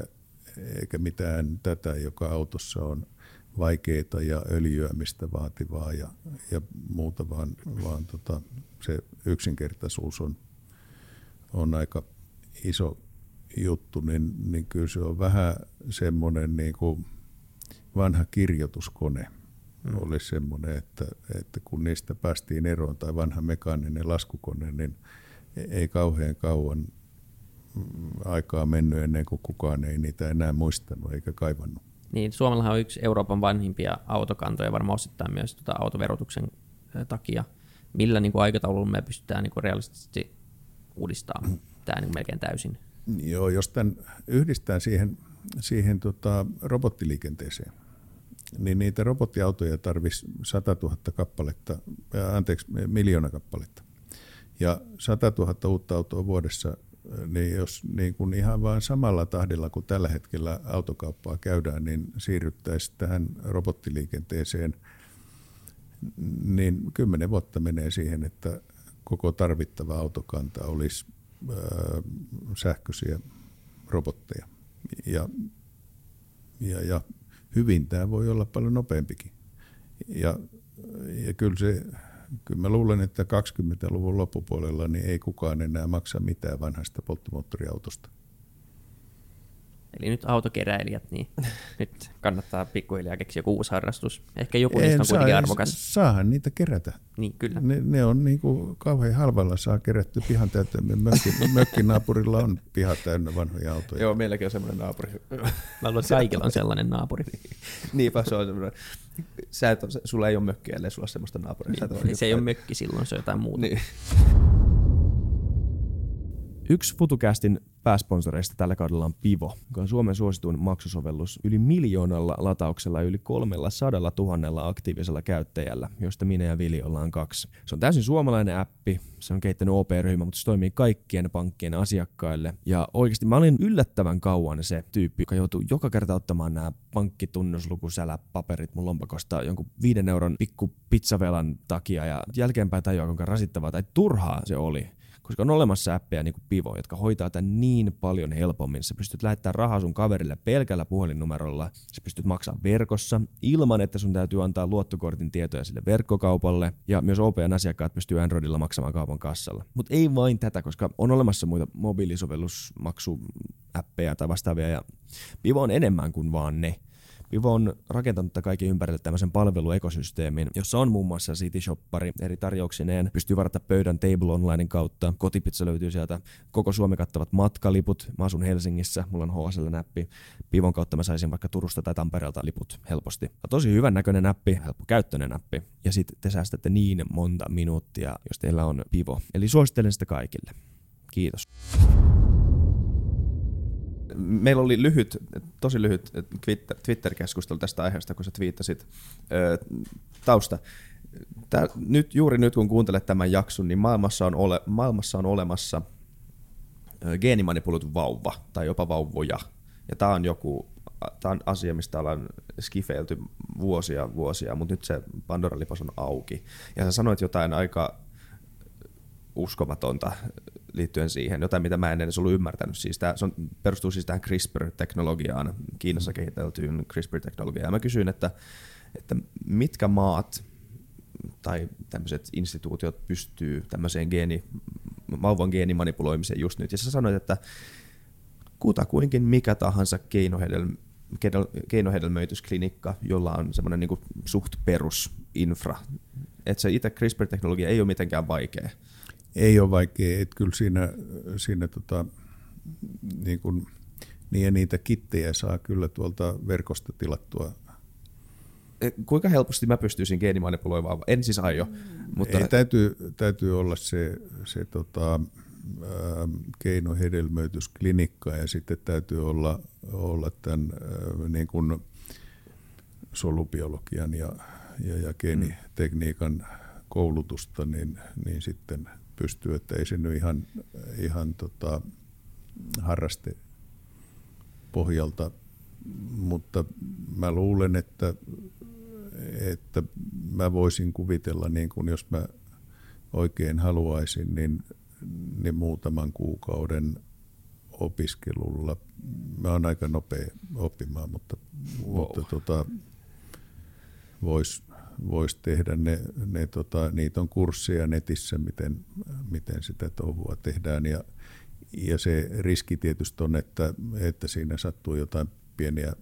eikä mitään tätä, joka autossa on vaikeita ja öljyämistä vaativaa ja, ja muuta, vaan, vaan tota, se yksinkertaisuus on, on aika iso juttu, niin, niin kyllä se on vähän semmoinen niin kuin vanha kirjoituskone mm. olisi semmoinen, että, että kun niistä päästiin eroon, tai vanha mekaaninen laskukone, niin ei kauhean kauan aikaa mennyt ennen kuin kukaan ei niitä enää muistanut eikä kaivannut. Niin, Suomellahan on yksi Euroopan vanhimpia autokantoja, varmaan osittain myös tuota autoverotuksen takia. Millä niin kuin aikataululla me pystytään niin kuin realistisesti uudistamaan tämä niin melkein täysin? Joo, jos tämän yhdistää siihen, siihen tota robottiliikenteeseen, niin niitä robottiautoja tarvisi 100 000 kappaletta, anteeksi, miljoona kappaletta. Ja 100 000 uutta autoa vuodessa niin jos niin kuin ihan vain samalla tahdilla kuin tällä hetkellä autokauppaa käydään, niin siirryttäisiin tähän robottiliikenteeseen, niin kymmenen vuotta menee siihen, että koko tarvittava autokanta olisi sähköisiä robotteja. Ja, ja, ja hyvin tämä voi olla paljon nopeampikin. Ja, ja kyllä se kyllä mä luulen, että 20-luvun loppupuolella niin ei kukaan enää maksa mitään vanhasta polttomoottoriautosta. Eli nyt autokeräilijät, niin <laughs> nyt kannattaa pikkuhiljaa keksiä joku uusi harrastus. Ehkä joku en niistä on kuitenkin arvokas. Saahan niitä kerätä. Niin, kyllä. Ne, ne on niin kuin kauhean halvalla saa kerätty pihan täyteen. Mökki, mökkinaapurilla on piha täynnä vanhoja autoja. Joo, meilläkin on semmoinen naapuri. Mä luulen, että kaikilla on sellainen naapuri. <laughs> Niinpä se on semmoinen. Sä et, sulla ei ole mökkiä, ellei sulla ole semmoista naapuria. Niin, se ei ole mökki silloin, se on jotain muuta. Niin. Yksi FutuCastin pääsponsoreista tällä kaudella on Pivo, joka on Suomen suosituin maksusovellus yli miljoonalla latauksella ja yli kolmella sadalla tuhannella aktiivisella käyttäjällä, josta minä ja Vili ollaan kaksi. Se on täysin suomalainen appi, se on kehittänyt OP-ryhmä, mutta se toimii kaikkien pankkien asiakkaille. Ja oikeasti mä olin yllättävän kauan se tyyppi, joka joutuu joka kerta ottamaan nämä pankkitunnuslukusälä-paperit mun lompakosta jonkun viiden euron pikku pizzavelan takia ja jälkeenpäin tajua, kuinka rasittavaa tai turhaa se oli koska on olemassa appeja niin kuin Pivo, jotka hoitaa tämän niin paljon helpommin. Sä pystyt lähettämään rahaa sun kaverille pelkällä puhelinnumerolla, sä pystyt maksamaan verkossa ilman, että sun täytyy antaa luottokortin tietoja sille verkkokaupalle, ja myös OPN asiakkaat pystyy Androidilla maksamaan kaupan kassalla. Mutta ei vain tätä, koska on olemassa muita mobiilisovellusmaksuappeja tai vastaavia, ja Pivo on enemmän kuin vaan ne. Vivo on rakentanut kaiken ympärille tämmöisen palveluekosysteemin, jossa on muun muassa City Shoppari eri tarjouksineen. Pystyy varata pöydän Table Onlinein kautta. Kotipizza löytyy sieltä. Koko Suomi kattavat matkaliput. Mä asun Helsingissä, mulla on HSL-näppi. Pivon kautta mä saisin vaikka Turusta tai Tampereelta liput helposti. Ja tosi hyvän näköinen näppi, helppo käyttöinen näppi. Ja sitten te säästätte niin monta minuuttia, jos teillä on Pivo. Eli suosittelen sitä kaikille. Kiitos meillä oli lyhyt, tosi lyhyt Twitter-keskustelu tästä aiheesta, kun sä twiittasit tausta. Tää, nyt, juuri nyt kun kuuntelet tämän jakson, niin maailmassa on, ole, maailmassa on olemassa ö, geenimanipuloitu vauva tai jopa vauvoja. Ja tämä on joku tämä on asia, mistä ollaan skifeilty vuosia vuosia, mutta nyt se Pandora-lipos on auki. Ja sä sanoit jotain aika uskomatonta liittyen siihen, jotain mitä mä en edes ollut ymmärtänyt. Siis tää, se on, perustuu siis tähän CRISPR-teknologiaan, Kiinassa mm. kehiteltyyn CRISPR-teknologiaan. Ja mä kysyin, että, että mitkä maat tai tämmöiset instituutiot pystyy tämmöiseen geeni, vauvan geenimanipuloimiseen just nyt. Ja sä sanoit, että kutakuinkin mikä tahansa keinohedelmä keinohedelmöitysklinikka, jolla on semmoinen niin suht perusinfra. Että se itse CRISPR-teknologia ei ole mitenkään vaikea. Ei ole vaikea, että kyllä siinä, siinä tota, niin, kuin, niin ja niitä kittejä saa kyllä tuolta verkosta tilattua. E, kuinka helposti mä pystyisin geenimanipuloimaan? En siis aio. Mutta... Ei, täytyy, täytyy olla se, se tota, keinohedelmöitysklinikka ja sitten täytyy olla, olla tämän niin kuin solubiologian ja ja, ja geenitekniikan koulutusta, niin, niin sitten pystyy, että ei se nyt ihan, ihan tota, harraste pohjalta, mutta mä luulen, että, että mä voisin kuvitella, niin kuin jos mä oikein haluaisin, niin, niin muutaman kuukauden opiskelulla. Mä oon aika nopea oppimaan, mutta, wow. mutta tota, voisi vois tehdä ne, ne tota, niitä on kursseja netissä, miten, miten sitä touhua tehdään ja, ja se riski tietysti on, että, että siinä sattuu jotain pieniä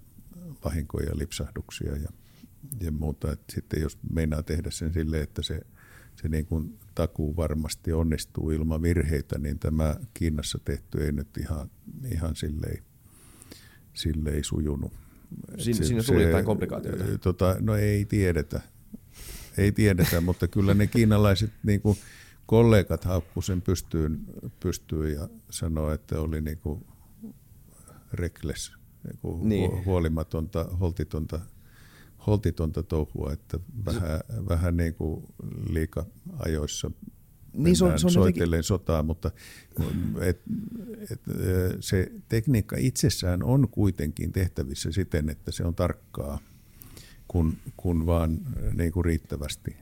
vahinkoja, lipsahduksia ja, ja muuta. Et sitten jos meinaa tehdä sen silleen, että se, se niin kuin takuu varmasti onnistuu ilman virheitä, niin tämä Kiinassa tehty ei nyt ihan, ihan silleen, silleen sujunut. Siin, se, siinä tuli jotain komplikaatioita? Tota, no ei tiedetä, ei tiedetä, mutta kyllä ne kiinalaiset niin kuin kollegat haukku sen pystyyn, pystyyn ja sanoi, että oli niin kuin reckless, niin kuin niin. huolimatonta, holtitonta holtitonta touhua, että vähän, vähän niin kuin liika ajoissa niin se on, se on soitellen jotenkin... sotaa, mutta et, et, se tekniikka itsessään on kuitenkin tehtävissä siten, että se on tarkkaa, kun, kun vaan niin kuin riittävästi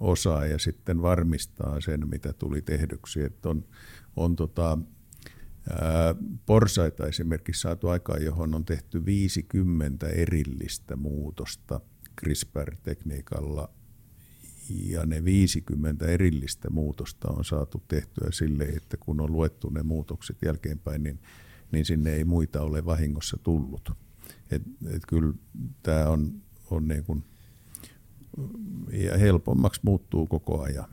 osaa ja sitten varmistaa sen, mitä tuli tehdyksi. Että on, on tota, ää, porsaita esimerkiksi saatu aikaan, johon on tehty 50 erillistä muutosta CRISPR-tekniikalla ja ne 50 erillistä muutosta on saatu tehtyä sille, että kun on luettu ne muutokset jälkeenpäin, niin, niin sinne ei muita ole vahingossa tullut. Et, et kyllä tämä on, on niin kuin, ja helpommaksi muuttuu koko ajan.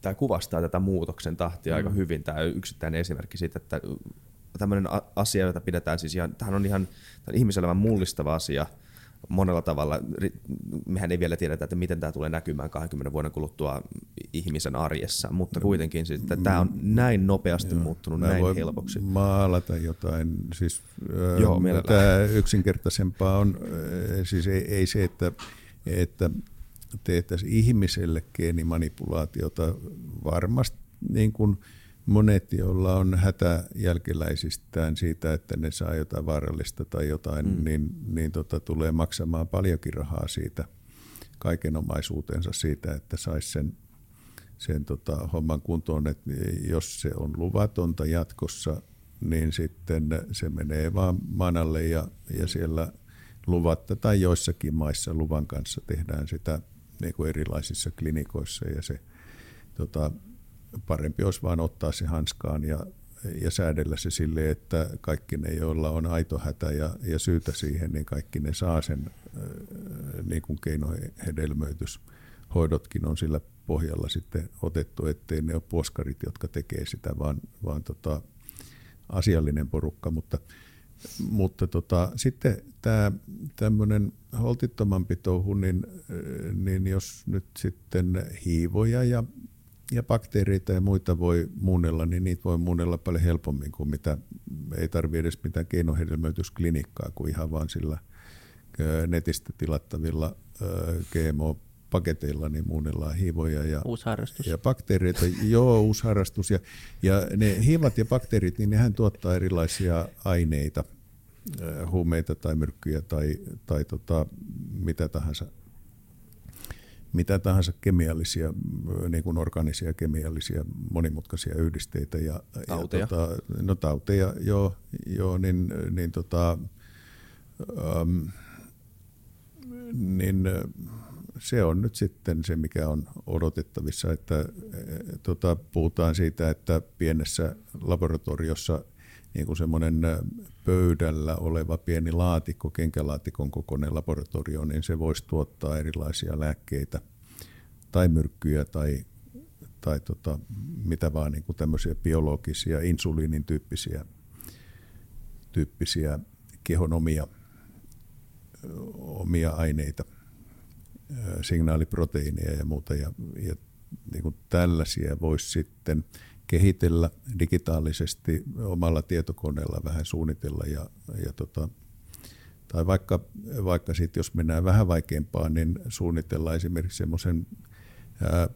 Tämä kuvastaa tätä muutoksen tahtia mm. aika hyvin, tämä yksittäinen esimerkki siitä, että tämmöinen asia, jota pidetään siis ihan, tämähän on ihan ihmiselämän mullistava asia – monella tavalla, mehän ei vielä tiedetä, että miten tämä tulee näkymään 20 vuoden kuluttua ihmisen arjessa, mutta no, kuitenkin siis, että tämä on näin nopeasti joo, muuttunut näin helpoksi. maalata jotain, siis Joo, tämä yksinkertaisempaa on, siis ei, ei se, että, että tehtäisiin ihmiselle geenimanipulaatiota varmasti niin kuin – monet, joilla on hätä jälkeläisistään siitä, että ne saa jotain vaarallista tai jotain, mm. niin, niin tota, tulee maksamaan paljonkin rahaa siitä kaiken omaisuutensa siitä, että saisi sen, sen tota, homman kuntoon, että jos se on luvatonta jatkossa, niin sitten se menee vaan manalle ja, ja siellä luvatta tai joissakin maissa luvan kanssa tehdään sitä niin kuin erilaisissa klinikoissa ja se tota, parempi olisi vain ottaa se hanskaan ja, ja säädellä se sille, että kaikki ne, joilla on aito hätä ja, ja syytä siihen, niin kaikki ne saa sen äh, niin kuin keinohedelmöityshoidotkin on sillä pohjalla sitten otettu, ettei ne ole puoskarit, jotka tekee sitä, vaan, vaan tota, asiallinen porukka, mutta mutta tota, sitten tämä tämmöinen holtittomampi touhu, niin, niin jos nyt sitten hiivoja ja ja bakteereita ja muita voi muunnella, niin niitä voi muunnella paljon helpommin kuin mitä, ei tarvitse edes mitään keinohedelmöitysklinikkaa, kuin ihan vaan sillä netistä tilattavilla GMO-paketeilla niin muunnellaan hiivoja ja, uusi harrastus. ja bakteereita. Joo, uusi harrastus. Ja, ja ne hiivat ja bakteerit, niin nehän tuottaa erilaisia aineita, huumeita tai myrkkyjä tai, tai tota, mitä tahansa mitä tahansa kemiallisia, niin kuin organisia, kemiallisia, monimutkaisia yhdisteitä. Ja, tauteja. Ja, tota, no tauteja, joo, joo niin, niin, tota, ähm, niin se on nyt sitten se, mikä on odotettavissa, että tota, puhutaan siitä, että pienessä laboratoriossa niin kuin semmoinen pöydällä oleva pieni laatikko, kenkälaatikon kokoinen laboratorio, niin se voisi tuottaa erilaisia lääkkeitä tai myrkkyjä tai, tai tota, mitä vaan niin kuin tämmöisiä biologisia, insuliinin tyyppisiä, tyyppisiä kehon omia, omia aineita, signaaliproteiineja ja muuta. Ja, ja niin kuin tällaisia voisi sitten kehitellä digitaalisesti omalla tietokoneella vähän suunnitella ja, ja tota, Tai vaikka, vaikka sitten jos mennään vähän vaikeampaan, niin suunnitellaan esimerkiksi semmoisen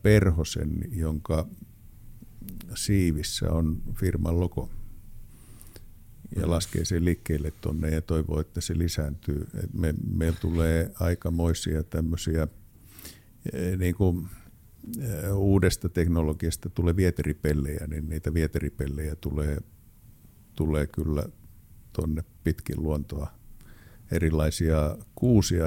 perhosen, jonka siivissä on firman logo ja laskee sen liikkeelle tuonne ja toivoo, että se lisääntyy. Et me, meillä tulee aikamoisia tämmöisiä niin kuin, uudesta teknologiasta tulee vieteripellejä, niin niitä vieteripellejä tulee, tulee kyllä tuonne pitkin luontoa erilaisia kuusia,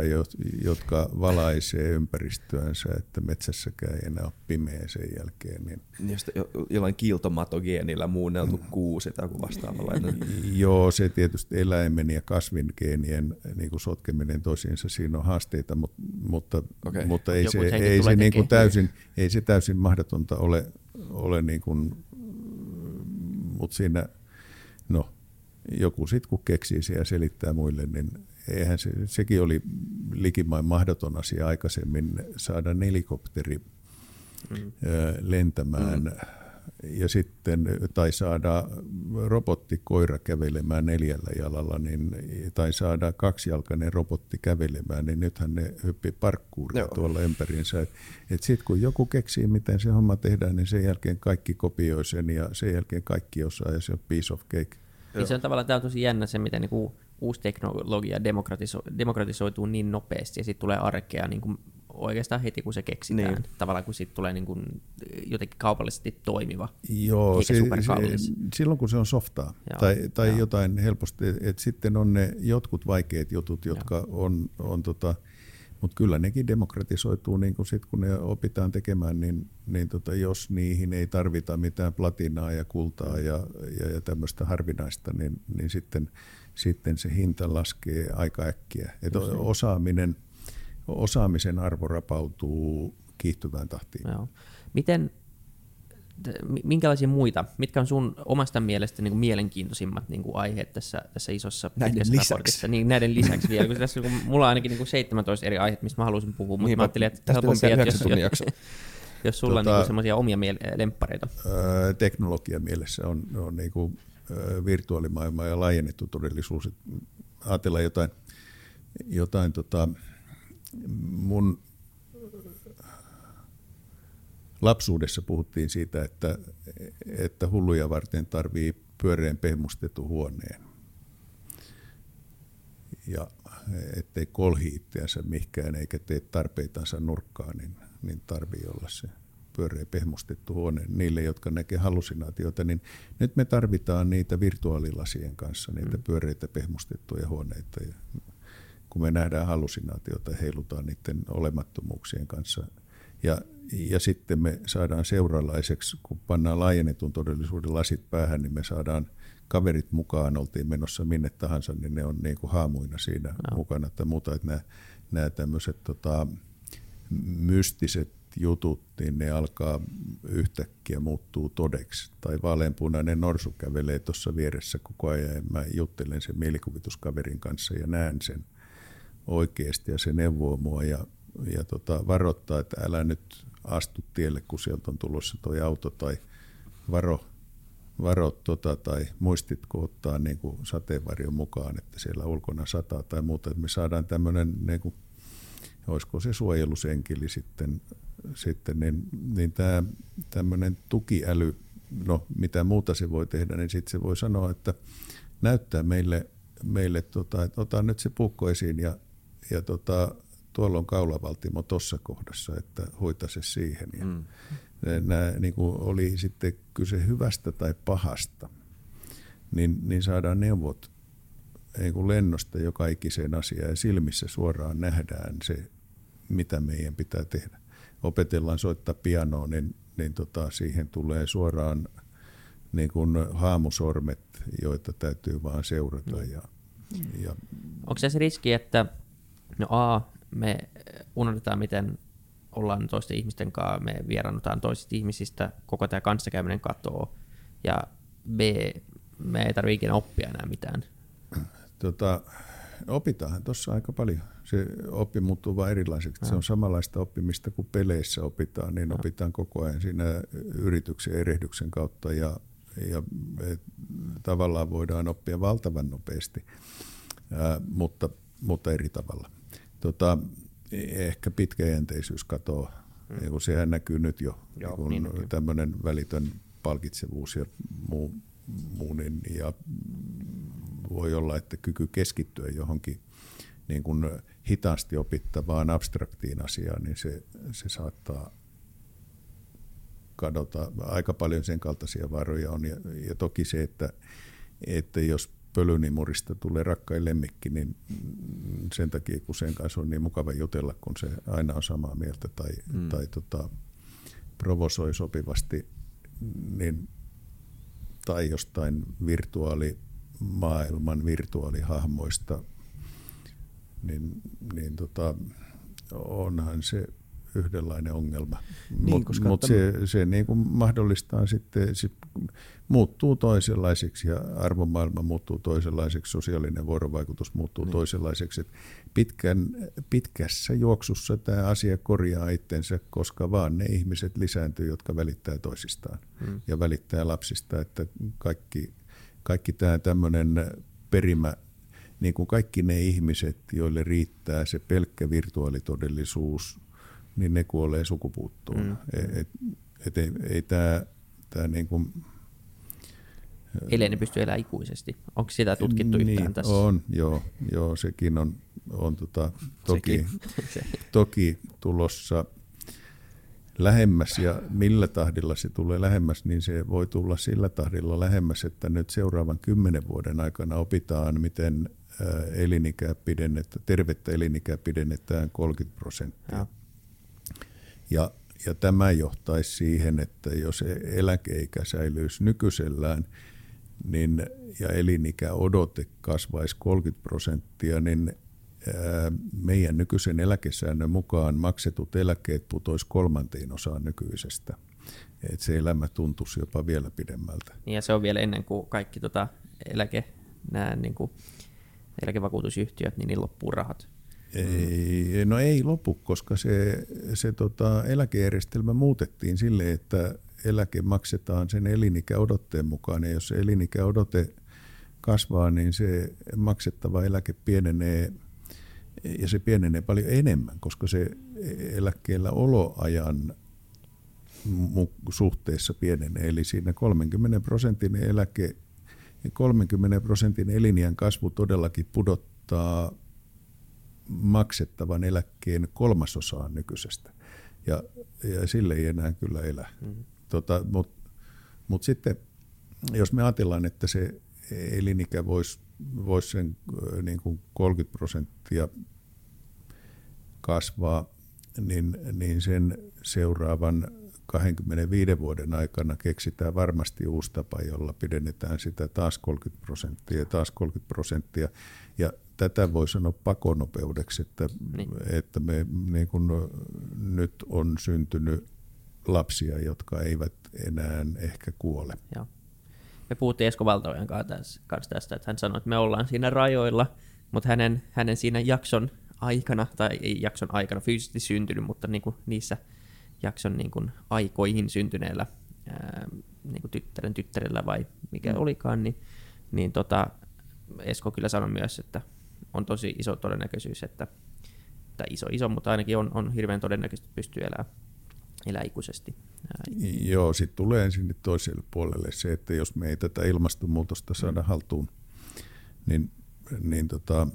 jotka valaisee ympäristöänsä, että metsässäkään ei enää ole pimeä sen jälkeen. Niin... Josta jollain kiiltomatogeenillä muunneltu kuusi tai joku vastaavalla. <laughs> Joo, se tietysti eläimen ja kasvin geenien niin kuin sotkeminen toisiinsa, siinä on haasteita, mutta, mutta, okay. mutta ei, se, ei, se niin kuin täysin, ei se täysin mahdotonta ole, ole niin kuin, mutta siinä, no, joku sitten kun keksii se ja selittää muille, niin eihän se, sekin oli likimain mahdoton asia aikaisemmin saada helikopteri mm. lentämään mm. ja sitten, tai saada robottikoira kävelemään neljällä jalalla, niin, tai saada kaksijalkainen robotti kävelemään, niin nythän ne hyppii parkkuuria tuolla ympäriinsä. Et, et sitten kun joku keksii, miten se homma tehdään, niin sen jälkeen kaikki kopioi sen ja sen jälkeen kaikki osaa ja se on piece of cake. Niin se on tavallaan tämä on tosi jännä se, miten niinku uusi teknologia demokratiso- demokratisoituu niin nopeasti ja sitten tulee arkea niin kuin oikeastaan heti, kun se keksitään. Niin. Tavallaan kun siitä tulee niin kuin jotenkin kaupallisesti toimiva, Joo, eikä se, se, silloin kun se on softaa Joo, tai, tai jotain helposti, että sitten on ne jotkut vaikeat jutut, jotka Joo. on, on tota, mutta kyllä nekin demokratisoituu, niin kun, sit, kun ne opitaan tekemään, niin, niin tota, jos niihin ei tarvita mitään platinaa ja kultaa ja, ja, ja tämmöistä harvinaista, niin, niin sitten, sitten se hinta laskee aika äkkiä. Et osaaminen, osaamisen arvo rapautuu kiihtyvään tahtiin. Joo. Miten, minkälaisia muita, mitkä on sun omasta mielestä niin kuin mielenkiintoisimmat niin kuin aiheet tässä, tässä isossa näiden lisäksi. Niin, näiden lisäksi vielä, kun tässä kun mulla on ainakin niin kuin 17 eri aiheita, mistä mä haluaisin puhua, mutta niin, mä ajattelin, että helpompi, että jos, jos, <laughs> jos sulla tota, on niin semmoisia omia miele- lemppareita. Öö, teknologia mielessä on, on niin kuin, öö, virtuaalimaailma ja laajennettu todellisuus. Ajatellaan jotain, jotain tota, mun lapsuudessa puhuttiin siitä, että, että hulluja varten tarvii pyöreän pehmustetun huoneen. Ja ettei kolhi itseänsä mihinkään eikä tee tarpeitansa nurkkaan, niin, niin tarvii olla se pyöreä pehmustettu huone niille, jotka näkee hallusinaatioita, niin nyt me tarvitaan niitä virtuaalilasien kanssa, niitä mm. pyöreitä pehmustettuja huoneita. Ja kun me nähdään hallusinaatioita, heilutaan niiden olemattomuuksien kanssa. Ja ja sitten me saadaan seuralaiseksi, kun pannaan laajennetun todellisuuden lasit päähän, niin me saadaan kaverit mukaan, oltiin menossa minne tahansa, niin ne on niin kuin haamuina siinä no. mukana. Että muuta, että nämä, nämä tämmöiset tota, mystiset jutut, niin ne alkaa yhtäkkiä muuttuu todeksi. Tai vaaleanpunainen norsu kävelee tuossa vieressä koko ajan ja mä juttelen sen mielikuvituskaverin kanssa ja näen sen oikeasti ja se neuvoo mua ja, ja tota, varoittaa, että älä nyt astu tielle, kun sieltä on tulossa tuo auto tai varo, varo tota, tai muistitko ottaa niin kuin sateenvarjon mukaan, että siellä ulkona sataa tai muuta, me saadaan tämmöinen, niin kuin, olisiko se suojelusenkeli sitten, sitten niin, niin tämä tämmöinen tukiäly, no mitä muuta se voi tehdä, niin sitten se voi sanoa, että näyttää meille, meille tota, että ota nyt se puukko esiin ja, ja tota, tuolla on kaulavaltimo tuossa kohdassa, että hoita se siihen. Ja mm. nämä, niin kuin oli sitten kyse hyvästä tai pahasta, niin, niin saadaan neuvot niin kuin lennosta joka ikiseen asiaan ja silmissä suoraan nähdään se, mitä meidän pitää tehdä. Opetellaan soittaa pianoa, niin, niin tota, siihen tulee suoraan niin kuin haamusormet, joita täytyy vaan seurata. Mm. Ja, ja... Onko se se riski, että no A, me unohdetaan, miten ollaan toisten ihmisten kanssa, me vieraannutaan toisista ihmisistä, koko tämä kanssakäyminen katoo, ja B, me ei tarvitse ikinä oppia enää mitään. Tota, opitaan tuossa aika paljon. Se oppi muuttuu vain erilaiseksi. Se on samanlaista oppimista kuin peleissä opitaan, niin opitaan koko ajan siinä yrityksen erehdyksen kautta ja, ja tavallaan voidaan oppia valtavan nopeasti. Ää, mutta mutta eri tavalla. Tota, ehkä pitkäjänteisyys katoaa. Mm. kun sehän näkyy nyt jo, Joo, niin tämmöinen välitön palkitsevuus ja muu, muu niin, ja voi olla, että kyky keskittyä johonkin niin kuin hitaasti opittavaan abstraktiin asiaan, niin se, se saattaa kadota. Aika paljon sen kaltaisia varoja on. Ja, ja toki se, että, että jos pölynimurista tulee rakkain lemmikki, niin sen takia, kun sen kanssa on niin mukava jutella, kun se aina on samaa mieltä tai, mm. tai tota, provosoi sopivasti, niin, tai jostain virtuaalimaailman virtuaalihahmoista, niin, niin tota, onhan se yhdenlainen ongelma. Niin, Mutta mut se, se niin kuin mahdollistaa sitten, sit muuttuu toisenlaiseksi ja arvomaailma muuttuu toisenlaiseksi, sosiaalinen vuorovaikutus muuttuu niin. toisenlaiseksi. Pitkän, pitkässä juoksussa tämä asia korjaa itsensä, koska vaan ne ihmiset lisääntyy, jotka välittää toisistaan hmm. ja välittää lapsista, että kaikki, kaikki tämä tämmöinen perimä niin kuin kaikki ne ihmiset, joille riittää se pelkkä virtuaalitodellisuus, niin ne kuolee sukupuuttoon. Mm. Et, et ei, ei tämä, tämä niin kuin, Ellei ne pysty elämään ikuisesti. Onko sitä tutkittu niin, yhtään tässä? On, joo, joo sekin on, on tota, toki, <laughs> toki tulossa lähemmäs ja millä tahdilla se tulee lähemmäs, niin se voi tulla sillä tahdilla lähemmäs, että nyt seuraavan kymmenen vuoden aikana opitaan, miten elinikää pidennetään, tervettä elinikää pidennetään 30 prosenttia. Ja. Ja, ja tämä johtaisi siihen, että jos eläkeikä säilyisi nykyisellään niin, ja elinikä odote kasvaisi 30 prosenttia, niin meidän nykyisen eläkesäännön mukaan maksetut eläkkeet putoisi kolmanteen osaan nykyisestä. Et se elämä tuntuisi jopa vielä pidemmältä. Niin ja se on vielä ennen kuin kaikki tota eläke, nämä niin kuin eläkevakuutusyhtiöt, niin niin loppuu rahat. Ei, no ei lopu, koska se, se tota, eläkejärjestelmä muutettiin sille, että eläke maksetaan sen elinikäodotteen mukaan. Ja jos se elinikäodote kasvaa, niin se maksettava eläke pienenee ja se pienenee paljon enemmän, koska se eläkkeellä oloajan suhteessa pienenee. Eli siinä 30 prosentin eläke, 30 prosentin eliniän kasvu todellakin pudottaa maksettavan eläkkeen kolmasosaan nykyisestä. Ja, ja sille ei enää kyllä elä. Mm-hmm. Tota, Mutta mut sitten, jos me ajatellaan, että se elinikä voisi vois sen niin kuin 30 prosenttia kasvaa, niin, niin sen seuraavan 25 vuoden aikana keksitään varmasti uusi tapa, jolla pidennetään sitä taas 30 prosenttia ja taas 30 prosenttia. Ja tätä voi sanoa pakonopeudeksi, että, niin. että me niin kun, nyt on syntynyt lapsia, jotka eivät enää ehkä kuole. Joo. Me puhuttiin Esko Valtojen kanssa tästä, että hän sanoi, että me ollaan siinä rajoilla, mutta hänen, hänen siinä jakson aikana, tai ei jakson aikana fyysisesti syntynyt, mutta niin kuin niissä jakson niin kuin aikoihin syntyneellä ää, niin kuin tyttären tyttärellä vai mikä mm. olikaan, niin, niin tota, Esko kyllä sanoi myös, että on tosi iso todennäköisyys, että, tai iso iso, mutta ainakin on, on hirveän todennäköistä, että pystyy elämään elää ikuisesti. Joo, sitten tulee sinne toiselle puolelle se, että jos me ei tätä ilmastonmuutosta saada haltuun, niin, niin tota,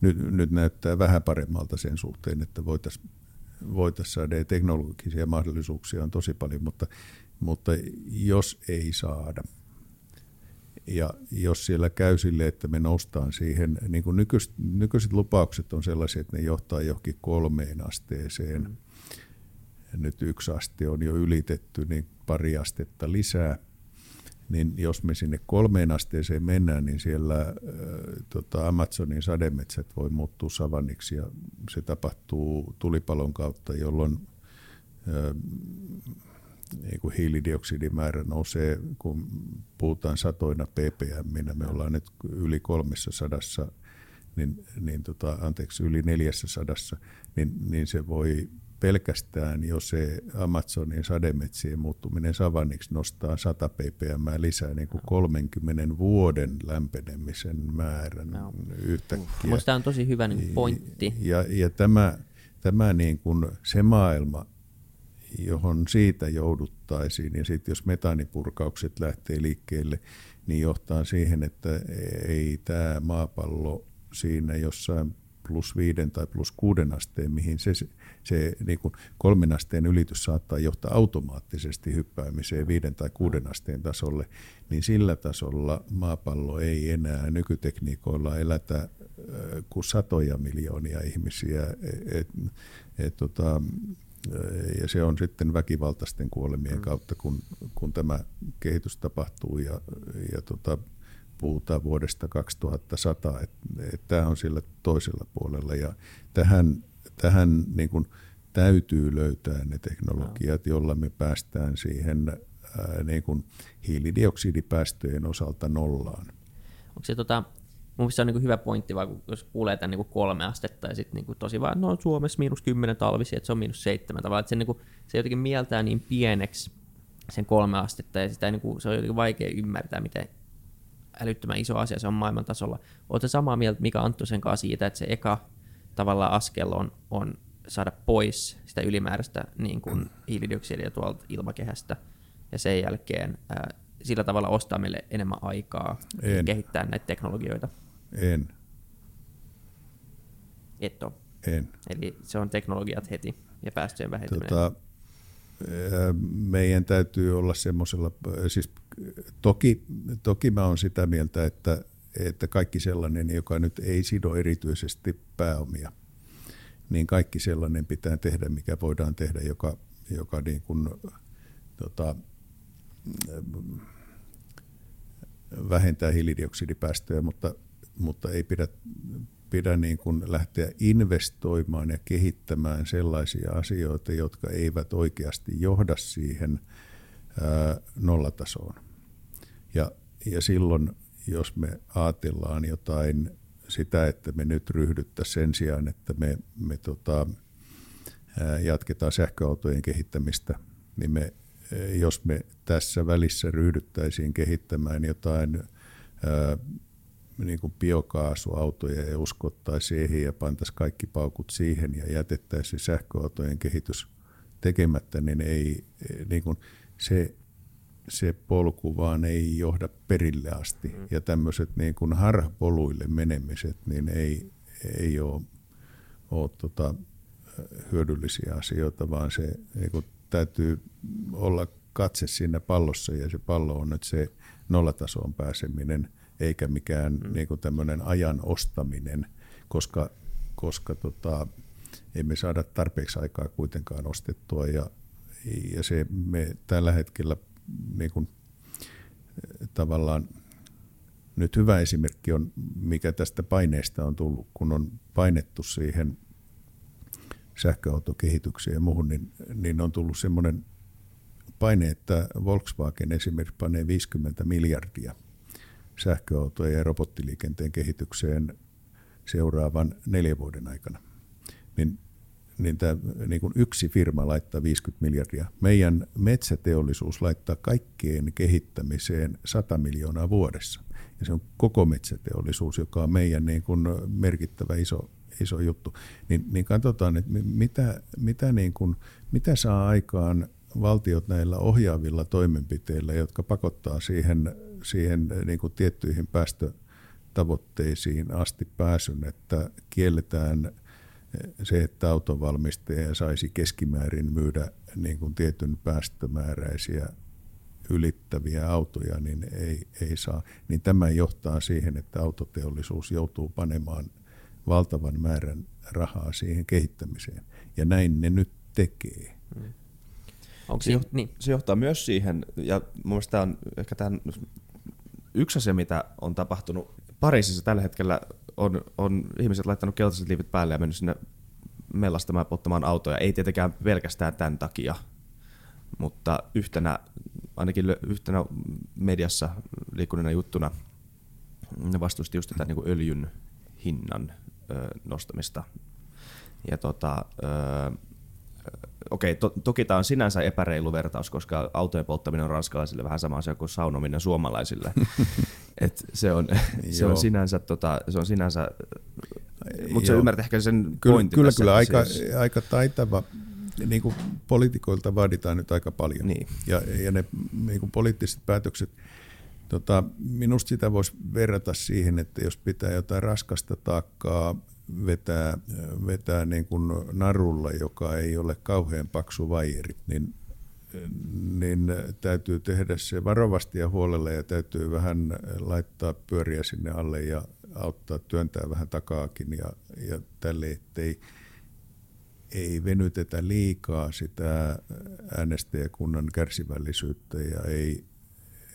nyt, nyt näyttää vähän paremmalta sen suhteen, että voitaisiin voitais saada teknologisia mahdollisuuksia on tosi paljon, mutta, mutta jos ei saada, ja jos siellä käy sille, että me noustaan siihen, niin kuin nykyiset, nykyiset lupaukset on sellaisia, että ne johtaa johonkin kolmeen asteeseen. Mm. Nyt yksi aste on jo ylitetty, niin pari astetta lisää. Niin jos me sinne kolmeen asteeseen mennään, niin siellä äh, tota Amazonin sademetsät voi muuttua savanniksi ja se tapahtuu tulipalon kautta, jolloin äh, niin kuin hiilidioksidimäärä nousee, kun puhutaan satoina ppm, me ollaan nyt yli kolmessa sadassa, niin, niin tota, anteeksi, yli neljässä sadassa, niin, niin se voi pelkästään jo se Amazonin sademetsien muuttuminen savanniksi nostaa 100 ppm lisää niin kuin 30 vuoden lämpenemisen määrän Joo. yhtäkkiä. Minusta tämä on tosi hyvä niin pointti. Ja, ja tämä, tämä niin kuin se maailma, johon siitä jouduttaisiin, ja sitten jos metaanipurkaukset lähtee liikkeelle, niin johtaa siihen, että ei tämä maapallo siinä jossain plus viiden tai plus kuuden asteen, mihin se, se niin kuin kolmen asteen ylitys saattaa johtaa automaattisesti hyppäämiseen viiden tai kuuden asteen tasolle, niin sillä tasolla maapallo ei enää nykytekniikoilla elätä kuin satoja miljoonia ihmisiä. Et, et, tota, ja se on sitten väkivaltaisten kuolemien kautta, kun, kun tämä kehitys tapahtuu ja, ja tota, puhutaan vuodesta 2100, että et tämä on sillä toisella puolella. Ja tähän, tähän niin kuin täytyy löytää ne teknologiat, jolla me päästään siihen ää, niin kuin hiilidioksidipäästöjen osalta nollaan. Onko se tota, mun mielestä se on niin hyvä pointti, vaan jos kuulee tämän niin kolme astetta ja sitten niin tosi vaan, no Suomessa miinus kymmenen talvisi, että se on miinus seitsemän tavallaan, että se, niin kuin, se jotenkin mieltää niin pieneksi sen kolme astetta ja sitä niin kuin, se on jotenkin vaikea ymmärtää, miten älyttömän iso asia se on maailman tasolla. Oletko samaa mieltä Mika Anttosen kanssa siitä, että se eka tavallaan askel on, on saada pois sitä ylimääräistä niin kuin hiilidioksidia tuolta ilmakehästä ja sen jälkeen ää, sillä tavalla ostaa meille enemmän aikaa En. kehittää näitä teknologioita. En, Et ole. en. Eli se on teknologiat heti ja päästöjen vähentäminen. Tota, ää, meidän täytyy olla semmoisella, siis toki, toki mä olen sitä mieltä, että, että kaikki sellainen, joka nyt ei sido erityisesti pääomia, niin kaikki sellainen pitää tehdä, mikä voidaan tehdä, joka, joka niin kuin, tota, vähentää hiilidioksidipäästöjä, mutta, mutta ei pidä, pidä niin kuin lähteä investoimaan ja kehittämään sellaisia asioita, jotka eivät oikeasti johda siihen nollatasoon. Ja, ja silloin, jos me ajatellaan jotain sitä, että me nyt ryhdyttäisiin sen sijaan, että me, me tota, jatketaan sähköautojen kehittämistä, niin me, jos me tässä välissä ryhdyttäisiin kehittämään jotain ää, niin kuin biokaasuautoja ja uskottaisiin siihen ja pantaisiin kaikki paukut siihen ja jätettäisiin sähköautojen kehitys tekemättä, niin, ei, niin kuin se, se polku vaan ei johda perille asti. Mm. Ja tämmöiset niin kuin harhapoluille menemiset, niin ei, ei ole, ole tota, hyödyllisiä asioita, vaan se niin kuin täytyy olla katse siinä pallossa ja se pallo on nyt se nollatasoon pääseminen – eikä mikään mm. niin kuin tämmöinen ajan ostaminen, koska, koska tota, emme saada tarpeeksi aikaa kuitenkaan ostettua ja, ja se me tällä hetkellä niin kuin, tavallaan nyt hyvä esimerkki on, mikä tästä paineesta on tullut, kun on painettu siihen sähköautokehitykseen ja muuhun, niin, niin on tullut semmoinen paine, että Volkswagen esimerkiksi panee 50 miljardia – sähköautojen ja robottiliikenteen kehitykseen seuraavan neljän vuoden aikana. Niin, niin, tämä, niin kuin yksi firma laittaa 50 miljardia. Meidän metsäteollisuus laittaa kaikkeen kehittämiseen 100 miljoonaa vuodessa. Ja se on koko metsäteollisuus, joka on meidän niin kuin merkittävä iso, iso juttu. Niin, niin katsotaan, että mitä, mitä, niin kuin, mitä saa aikaan valtiot näillä ohjaavilla toimenpiteillä, jotka pakottaa siihen siihen niin kuin tiettyihin päästötavoitteisiin asti pääsyn, että kielletään se, että autonvalmistaja saisi keskimäärin myydä niin kuin tietyn päästömääräisiä ylittäviä autoja, niin ei, ei saa. Niin tämä johtaa siihen, että autoteollisuus joutuu panemaan valtavan määrän rahaa siihen kehittämiseen. Ja näin ne nyt tekee. Hmm. Onko se, joht- niin. se johtaa myös siihen, ja mun mielestä tämä on ehkä tämän yksi asia, mitä on tapahtunut Pariisissa tällä hetkellä, on, on ihmiset laittanut keltaiset liivit päälle ja mennyt sinne mellastamaan ja polttamaan autoja. Ei tietenkään pelkästään tämän takia, mutta yhtenä, ainakin yhtenä mediassa liikkuneena juttuna ne vastusti just tätä niin öljyn hinnan ö, nostamista. Ja tota, ö, okei, to, toki tämä on sinänsä epäreilu vertaus, koska autojen polttaminen on ranskalaisille vähän sama asia kuin saunominen suomalaisille. <laughs> Et se, on, <laughs> se, on sinänsä, tota, se on sinänsä, mutta se ymmärtää ehkä sen kyllä, pointin Kyllä, kyllä aika, aika taitava, niin kuin poliitikoilta vaaditaan nyt aika paljon. Niin. Ja, ja ne niin kuin poliittiset päätökset, tota, minusta sitä voisi verrata siihen, että jos pitää jotain raskasta taakkaa vetää, vetää niin kuin narulla, joka ei ole kauhean paksu vaijeri, niin, niin täytyy tehdä se varovasti ja huolella ja täytyy vähän laittaa pyöriä sinne alle ja auttaa työntää vähän takaakin ja, ja tälle, ettei ei venytetä liikaa sitä äänestäjäkunnan kärsivällisyyttä ja ei,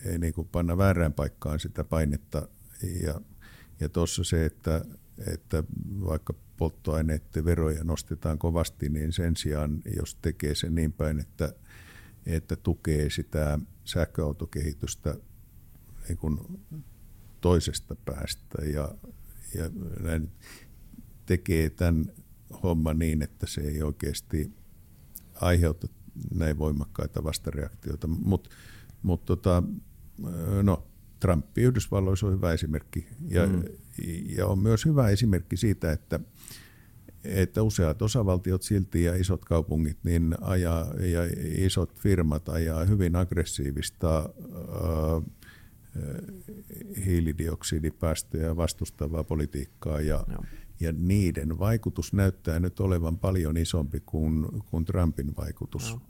ei niin kuin panna väärään paikkaan sitä painetta. Ja, ja tuossa se, että että vaikka polttoaineiden veroja nostetaan kovasti, niin sen sijaan, jos tekee sen niin päin, että, että tukee sitä sähköautokehitystä niin kuin toisesta päästä ja, ja näin tekee tämän homman niin, että se ei oikeasti aiheuta näin voimakkaita vastareaktioita. Mutta mut tota, no, Trump Yhdysvalloissa on hyvä esimerkki. Ja, mm. Ja on myös hyvä esimerkki siitä, että, että useat osavaltiot silti ja isot kaupungit niin ajaa, ja isot firmat ajaa hyvin aggressiivista äh, hiilidioksidipäästöjä vastustavaa politiikkaa ja, ja niiden vaikutus näyttää nyt olevan paljon isompi kuin, kuin Trumpin vaikutus. No.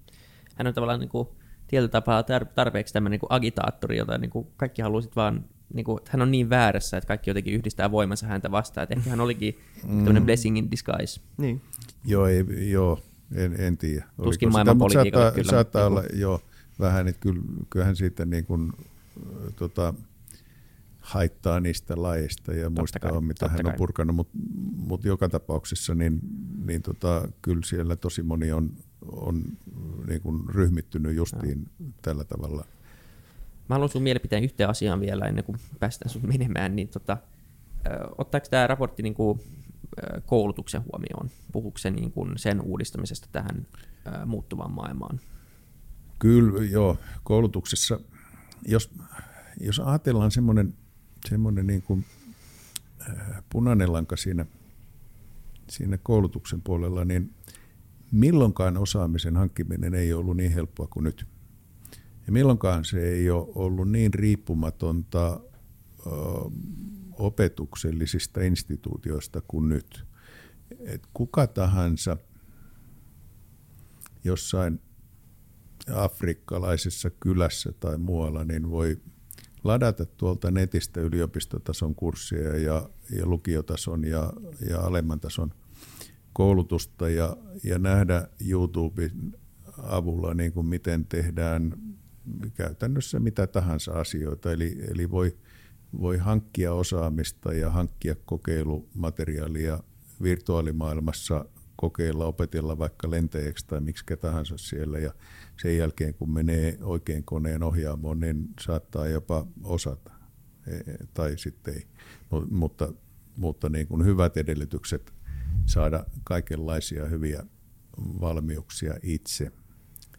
Hän on tavallaan niin kuin tietyllä tapaa tarpeeksi tämmöinen niin agitaattori, jota niin kuin kaikki haluaisit vaan, niin kuin, että hän on niin väärässä, että kaikki jotenkin yhdistää voimansa häntä vastaan. Että ehkä hän olikin mm. tämmöinen blessing in disguise. Niin. Joo, ei, joo en, en tiedä. Tuskin maailman politiikalla saattaa, kyllä. Saattaa niin olla jo vähän, että kyllä, kyllähän siitä niin kuin, tota, haittaa niistä lajeista ja muista kai, on, mitä hän on kai. purkanut, mutta mut joka tapauksessa niin, niin tota, kyllä siellä tosi moni on, on niin kuin ryhmittynyt justiin no. tällä tavalla. Mä haluan sun mielipiteen yhteen asiaan vielä ennen kuin päästään sun menemään, niin tota, ottaako tämä raportti niin kuin, koulutuksen huomioon? Puhuuko se niin kuin sen uudistamisesta tähän muuttuvaan maailmaan? Kyllä, joo. Koulutuksessa, jos, jos ajatellaan semmoinen, semmoinen niin kuin, punainen lanka siinä, siinä koulutuksen puolella, niin milloinkaan osaamisen hankkiminen ei ollut niin helppoa kuin nyt. Ja milloinkaan se ei ole ollut niin riippumatonta opetuksellisista instituutioista kuin nyt. Et kuka tahansa jossain afrikkalaisessa kylässä tai muualla, niin voi ladata tuolta netistä yliopistotason kursseja ja, ja lukiotason ja, ja alemman tason – koulutusta ja, ja nähdä YouTuben avulla, niin kuin miten tehdään käytännössä mitä tahansa asioita. Eli, eli voi, voi hankkia osaamista ja hankkia kokeilumateriaalia virtuaalimaailmassa, kokeilla, opetella vaikka lentäjäksi tai miksi tahansa siellä. Ja sen jälkeen, kun menee oikein koneen ohjaamoon, niin saattaa jopa osata. E, tai sitten ei. Mutta, mutta niin kuin hyvät edellytykset saada kaikenlaisia hyviä valmiuksia itse.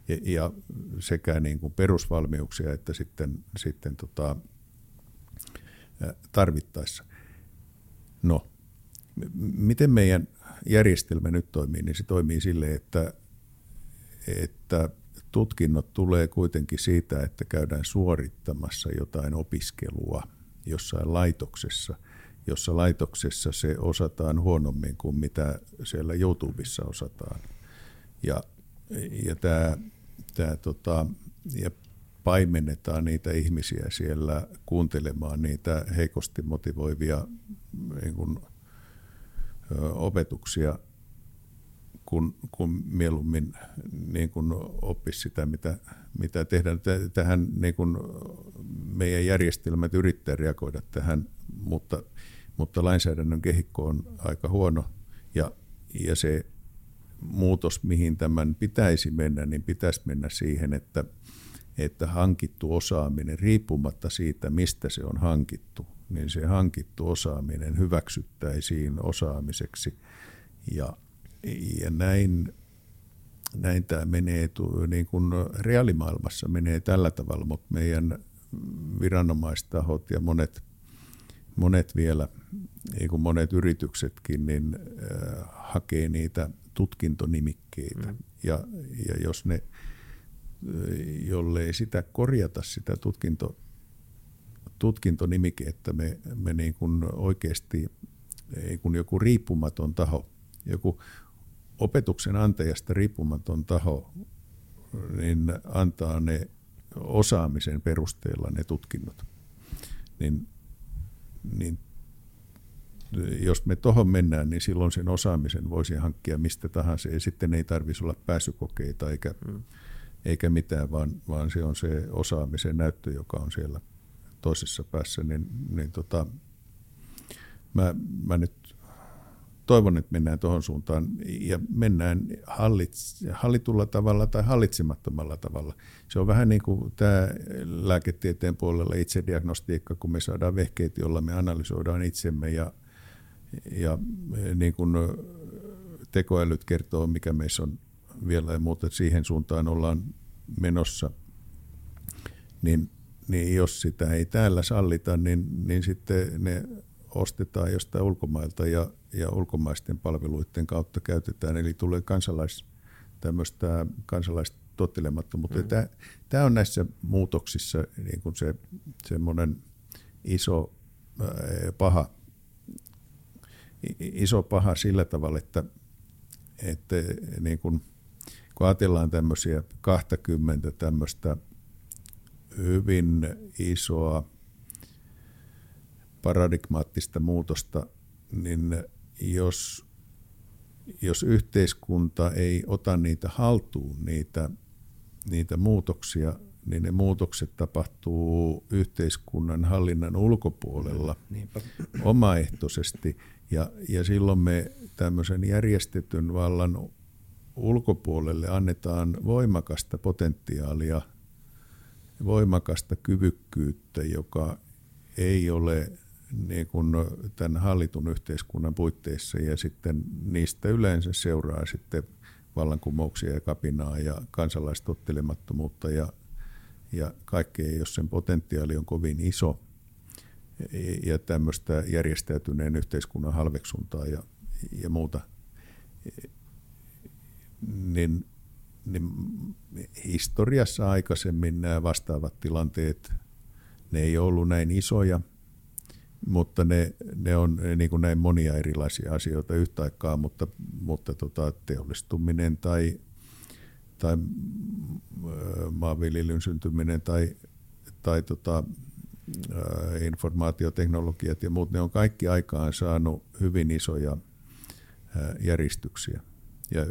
Ja, ja sekä niin kuin perusvalmiuksia että sitten, sitten tota, tarvittaessa. No, miten meidän järjestelmä nyt toimii, niin se toimii sille, että, että tutkinnot tulee kuitenkin siitä, että käydään suorittamassa jotain opiskelua jossain laitoksessa – jossa laitoksessa se osataan huonommin kuin mitä siellä YouTubessa osataan. Ja, ja, tää, tää tota, ja paimennetaan niitä ihmisiä siellä kuuntelemaan niitä heikosti motivoivia niin kuin, ö, opetuksia, kun, kun mieluummin niin kuin oppisi sitä, mitä, mitä tehdään. Tähän niin kuin meidän järjestelmät yrittää reagoida tähän, mutta – mutta lainsäädännön kehikko on aika huono ja, ja se muutos, mihin tämän pitäisi mennä, niin pitäisi mennä siihen, että, että hankittu osaaminen, riippumatta siitä, mistä se on hankittu, niin se hankittu osaaminen hyväksyttäisiin osaamiseksi. Ja, ja näin näin tämä menee, niin kuin reaalimaailmassa menee tällä tavalla, mutta meidän viranomaistahot ja monet, monet vielä, niin kuin monet yrityksetkin, niin äh, hakee niitä tutkintonimikkeitä. Mm. Ja, ja jos ne, jollei sitä korjata sitä tutkinto, tutkintonimikettä, me, me niin kuin oikeasti niin kuin joku riippumaton taho, joku opetuksen antajasta riippumaton taho, niin antaa ne osaamisen perusteella ne tutkinnot. Niin, niin jos me tuohon mennään, niin silloin sen osaamisen voisi hankkia mistä tahansa. Ja sitten ei tarvitsisi olla pääsykokeita eikä, hmm. eikä mitään, vaan, vaan se on se osaamisen näyttö, joka on siellä toisessa päässä. Niin, niin tota, mä, mä nyt toivon, että mennään tuohon suuntaan ja mennään hallitulla tavalla tai hallitsemattomalla tavalla. Se on vähän niin kuin tämä lääketieteen puolella itsediagnostiikka, kun me saadaan vehkeet, joilla me analysoidaan itsemme ja, ja niin kuin tekoälyt kertoo, mikä meissä on vielä ja muuta, siihen suuntaan ollaan menossa, niin, niin jos sitä ei täällä sallita, niin, niin sitten ne ostetaan jostain ulkomailta ja, ja ulkomaisten palveluiden kautta käytetään. Eli tulee kansalais, tämmöistä kansalaista tottelemattomuutta. Mm. Tämä, tämä on näissä muutoksissa niin kuin se semmoinen iso paha, iso paha sillä tavalla, että, että niin kuin, kun ajatellaan tämmöisiä 20 tämmöistä hyvin isoa paradigmaattista muutosta, niin jos, jos yhteiskunta ei ota niitä haltuun, niitä, niitä muutoksia, niin ne muutokset tapahtuu yhteiskunnan hallinnan ulkopuolella Niinpä. omaehtoisesti. Ja, ja silloin me tämmöisen järjestetyn vallan ulkopuolelle annetaan voimakasta potentiaalia, voimakasta kyvykkyyttä, joka ei ole niin kuin tämän hallitun yhteiskunnan puitteissa. Ja sitten niistä yleensä seuraa sitten vallankumouksia ja kapinaa ja kansalaistottelemattomuutta. Ja, ja kaikkea, jos sen potentiaali on kovin iso. Ja tämmöistä järjestäytyneen yhteiskunnan halveksuntaa ja, ja muuta, niin, niin historiassa aikaisemmin nämä vastaavat tilanteet, ne ei ollut näin isoja – mutta ne, ne on niin kuin näin monia erilaisia asioita yhtä aikaa, mutta, mutta tota, teollistuminen tai, tai maanviljelyn syntyminen tai, tai tota, informaatioteknologiat ja muut, ne on kaikki aikaan saanut hyvin isoja järjestyksiä. Ja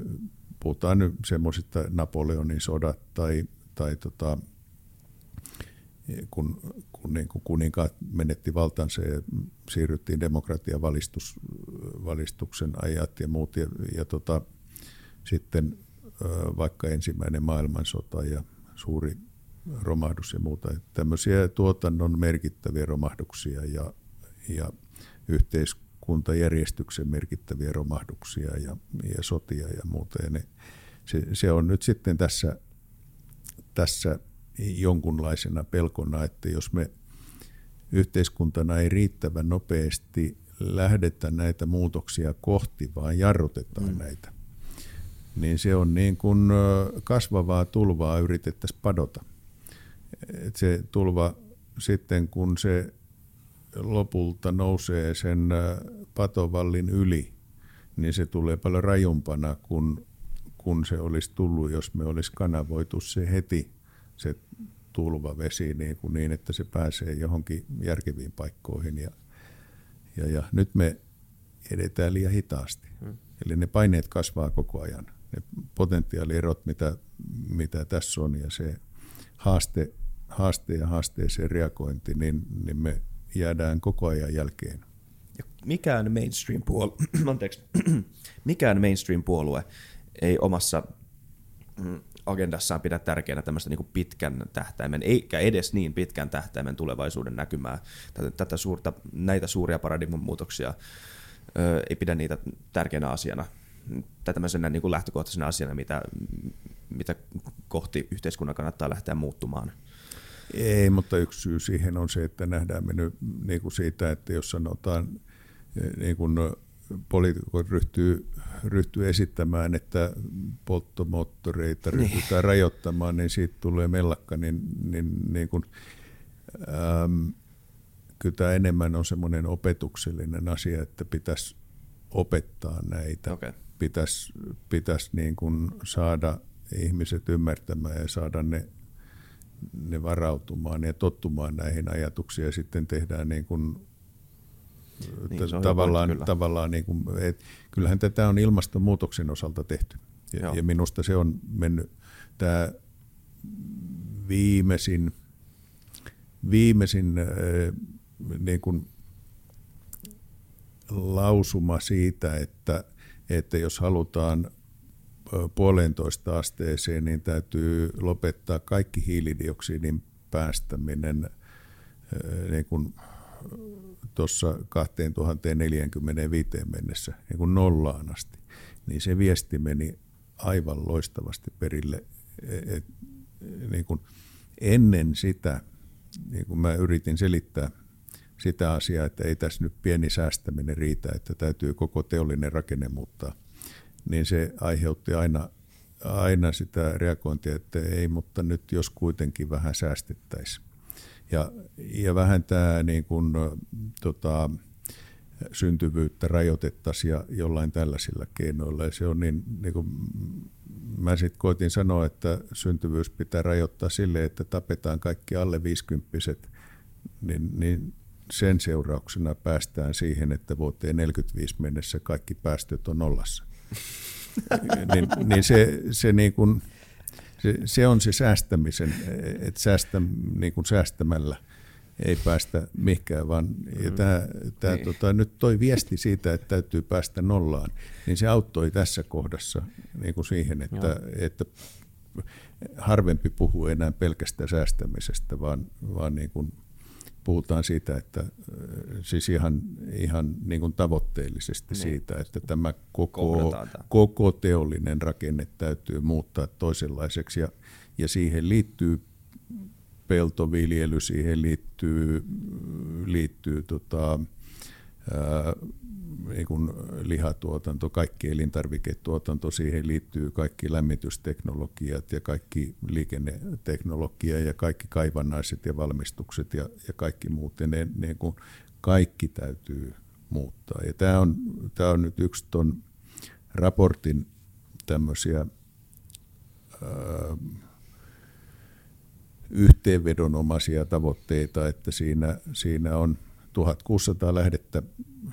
puhutaan nyt semmoisista Napoleonin sodat tai, tai tota, kun, kun niin kuin kuninkaat menetti valtansa ja siirryttiin demokratian valistus, valistuksen ajat ja muut. Ja, ja tota, sitten vaikka ensimmäinen maailmansota ja suuri romahdus ja muuta. Tämmöisiä tuotannon merkittäviä romahduksia ja, ja yhteiskuntajärjestyksen merkittäviä romahduksia ja, ja sotia ja muuta. Ja ne, se, se on nyt sitten tässä, tässä jonkunlaisena pelkona, että jos me yhteiskuntana ei riittävän nopeasti lähdetä näitä muutoksia kohti, vaan jarrutetaan mm. näitä, niin se on niin kuin kasvavaa tulvaa yritettäisiin padota. Et se tulva sitten, kun se lopulta nousee sen patovallin yli, niin se tulee paljon rajumpana kuin kun se olisi tullut, jos me olisi kanavoitu se heti se tulva vesi niin, kuin niin, että se pääsee johonkin järkeviin paikkoihin. Ja, ja, ja nyt me edetään liian hitaasti. Hmm. Eli ne paineet kasvaa koko ajan. Ne potentiaalierot, mitä, mitä tässä on, ja se haaste, haaste ja haasteeseen reagointi, niin, niin me jäädään koko ajan jälkeen. Mikään mainstream-puolue, <clears throat> anteeksi, <clears throat> mikään mainstream-puolue ei omassa mm, agendassaan pidä tärkeänä tämmöistä niin pitkän tähtäimen, eikä edes niin pitkän tähtäimen tulevaisuuden näkymää. Tätä, tätä suurta, näitä suuria paradigman muutoksia ö, ei pidä niitä tärkeänä asiana. tämmöisenä niin kuin lähtökohtaisena asiana, mitä, mitä kohti yhteiskunnan kannattaa lähteä muuttumaan? Ei, mutta yksi syy siihen on se, että nähdään me nyt niin kuin siitä, että jos sanotaan niin kuin poliitikot ryhtyy, ryhtyy esittämään, että polttomoottoreita niin. ryhdytään rajoittamaan, niin siitä tulee mellakka, niin, niin, niin kuin, äm, kyllä tämä enemmän on semmoinen opetuksellinen asia, että pitäisi opettaa näitä. Okay. Pitäisi, pitäisi niin kuin saada ihmiset ymmärtämään ja saada ne, ne varautumaan ja tottumaan näihin ajatuksiin ja sitten tehdään niin kuin niin, tavallaan, pointti, tavallaan niin kuin, et, kyllähän tätä on ilmastonmuutoksen osalta tehty. Ja, ja minusta se on mennyt tämä viimeisin, viimeisin niin kuin lausuma siitä, että, että jos halutaan puolentoista asteeseen, niin täytyy lopettaa kaikki hiilidioksidin päästäminen niin kuin tuossa 2045 mennessä niin kuin nollaan asti, niin se viesti meni aivan loistavasti perille. Et, niin kuin ennen sitä, niin kuin mä yritin selittää sitä asiaa, että ei tässä nyt pieni säästäminen riitä, että täytyy koko teollinen rakenne muuttaa, niin se aiheutti aina, aina sitä reagointia, että ei, mutta nyt jos kuitenkin vähän säästettäisiin ja, ja vähentää niin kuin, tota, syntyvyyttä rajoitettaisiin ja jollain tällaisilla keinoilla. Ja se on niin, niin kuin, mä sitten koitin sanoa, että syntyvyys pitää rajoittaa sille, että tapetaan kaikki alle 50 niin, niin sen seurauksena päästään siihen, että vuoteen 45 mennessä kaikki päästöt on nollassa. <laughs> niin, niin se, se niin kuin, se, se on se säästämisen, että säästä, niin kuin säästämällä ei päästä mihinkään, vaan ja mm. tämä, tämä, niin. tota, nyt toi viesti siitä, että täytyy päästä nollaan, niin se auttoi tässä kohdassa niin kuin siihen, että, että harvempi puhuu enää pelkästään säästämisestä, vaan, vaan niin kuin puhutaan siitä, että äh, siis ihan, ihan niin kuin tavoitteellisesti niin. siitä, että tämä koko, koko teollinen rakenne täytyy muuttaa toisenlaiseksi ja, ja siihen liittyy peltoviljely, siihen liittyy, liittyy tota, niin kuin lihatuotanto, kaikki elintarviketuotanto, siihen liittyy kaikki lämmitysteknologiat ja kaikki liikenneteknologia ja kaikki kaivannaiset ja valmistukset ja, ja kaikki muut. Ja ne, ne kun kaikki täytyy muuttaa. Ja tämä on, tämä on nyt yksi tuon raportin tämmöisiä ää, yhteenvedonomaisia tavoitteita, että siinä, siinä on 1600 lähdettä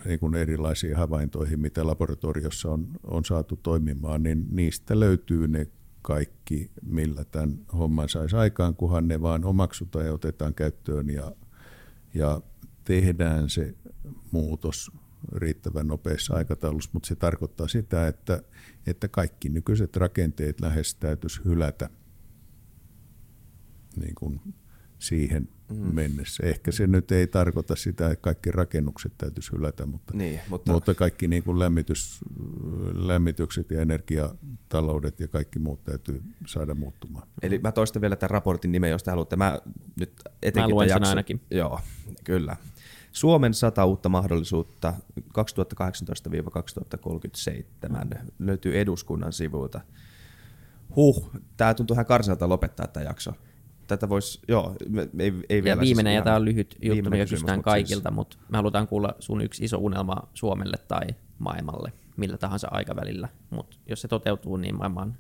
niin kuin erilaisiin havaintoihin, mitä laboratoriossa on, on saatu toimimaan, niin niistä löytyy ne kaikki, millä tämän homman saisi aikaan, kunhan ne vaan omaksutaan ja otetaan käyttöön ja, ja tehdään se muutos riittävän nopeassa aikataulussa, mutta se tarkoittaa sitä, että, että kaikki nykyiset rakenteet lähes täytyisi hylätä niin kuin siihen mm. mennessä. Ehkä se nyt ei tarkoita sitä, että kaikki rakennukset täytyisi hylätä, mutta, niin, mutta... mutta kaikki niin kuin lämmitys, lämmitykset ja energiataloudet ja kaikki muut täytyy saada muuttumaan. Eli mä toistan vielä tämän raportin nimen, jos te haluatte. Mä nyt etenkin mä luen sen jakso... ainakin. Joo, kyllä. Suomen sata uutta mahdollisuutta 2018-2037 löytyy eduskunnan sivuilta. Huh, tämä tuntuu ihan karsalta lopettaa tämä jakso tätä voisi, joo, ei, ei vielä. Ja viimeinen, siis ja tämä on lyhyt juttu, mikä kysytään siis- kaikilta, siis... mutta me halutaan kuulla sun yksi iso unelma Suomelle tai maailmalle, millä tahansa aikavälillä, mutta jos se toteutuu, niin maailma on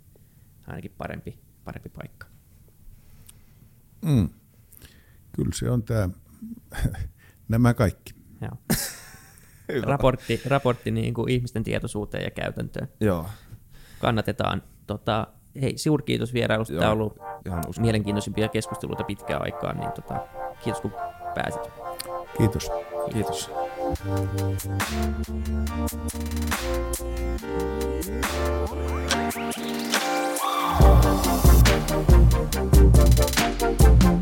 ainakin parempi, parempi paikka. Mm. Kyllä se on tämä, <laughs> nämä kaikki. Joo. <laughs> raportti raportti niin kuin ihmisten tietoisuuteen ja käytäntöön. Joo. Kannatetaan. Tota, hei, suurkiitos vierailusta. Tämä on ollut ihan mielenkiintoisimpia keskusteluita pitkään aikaan, niin tota, kiitos kun pääsit. Kiitos. Kiitos. kiitos.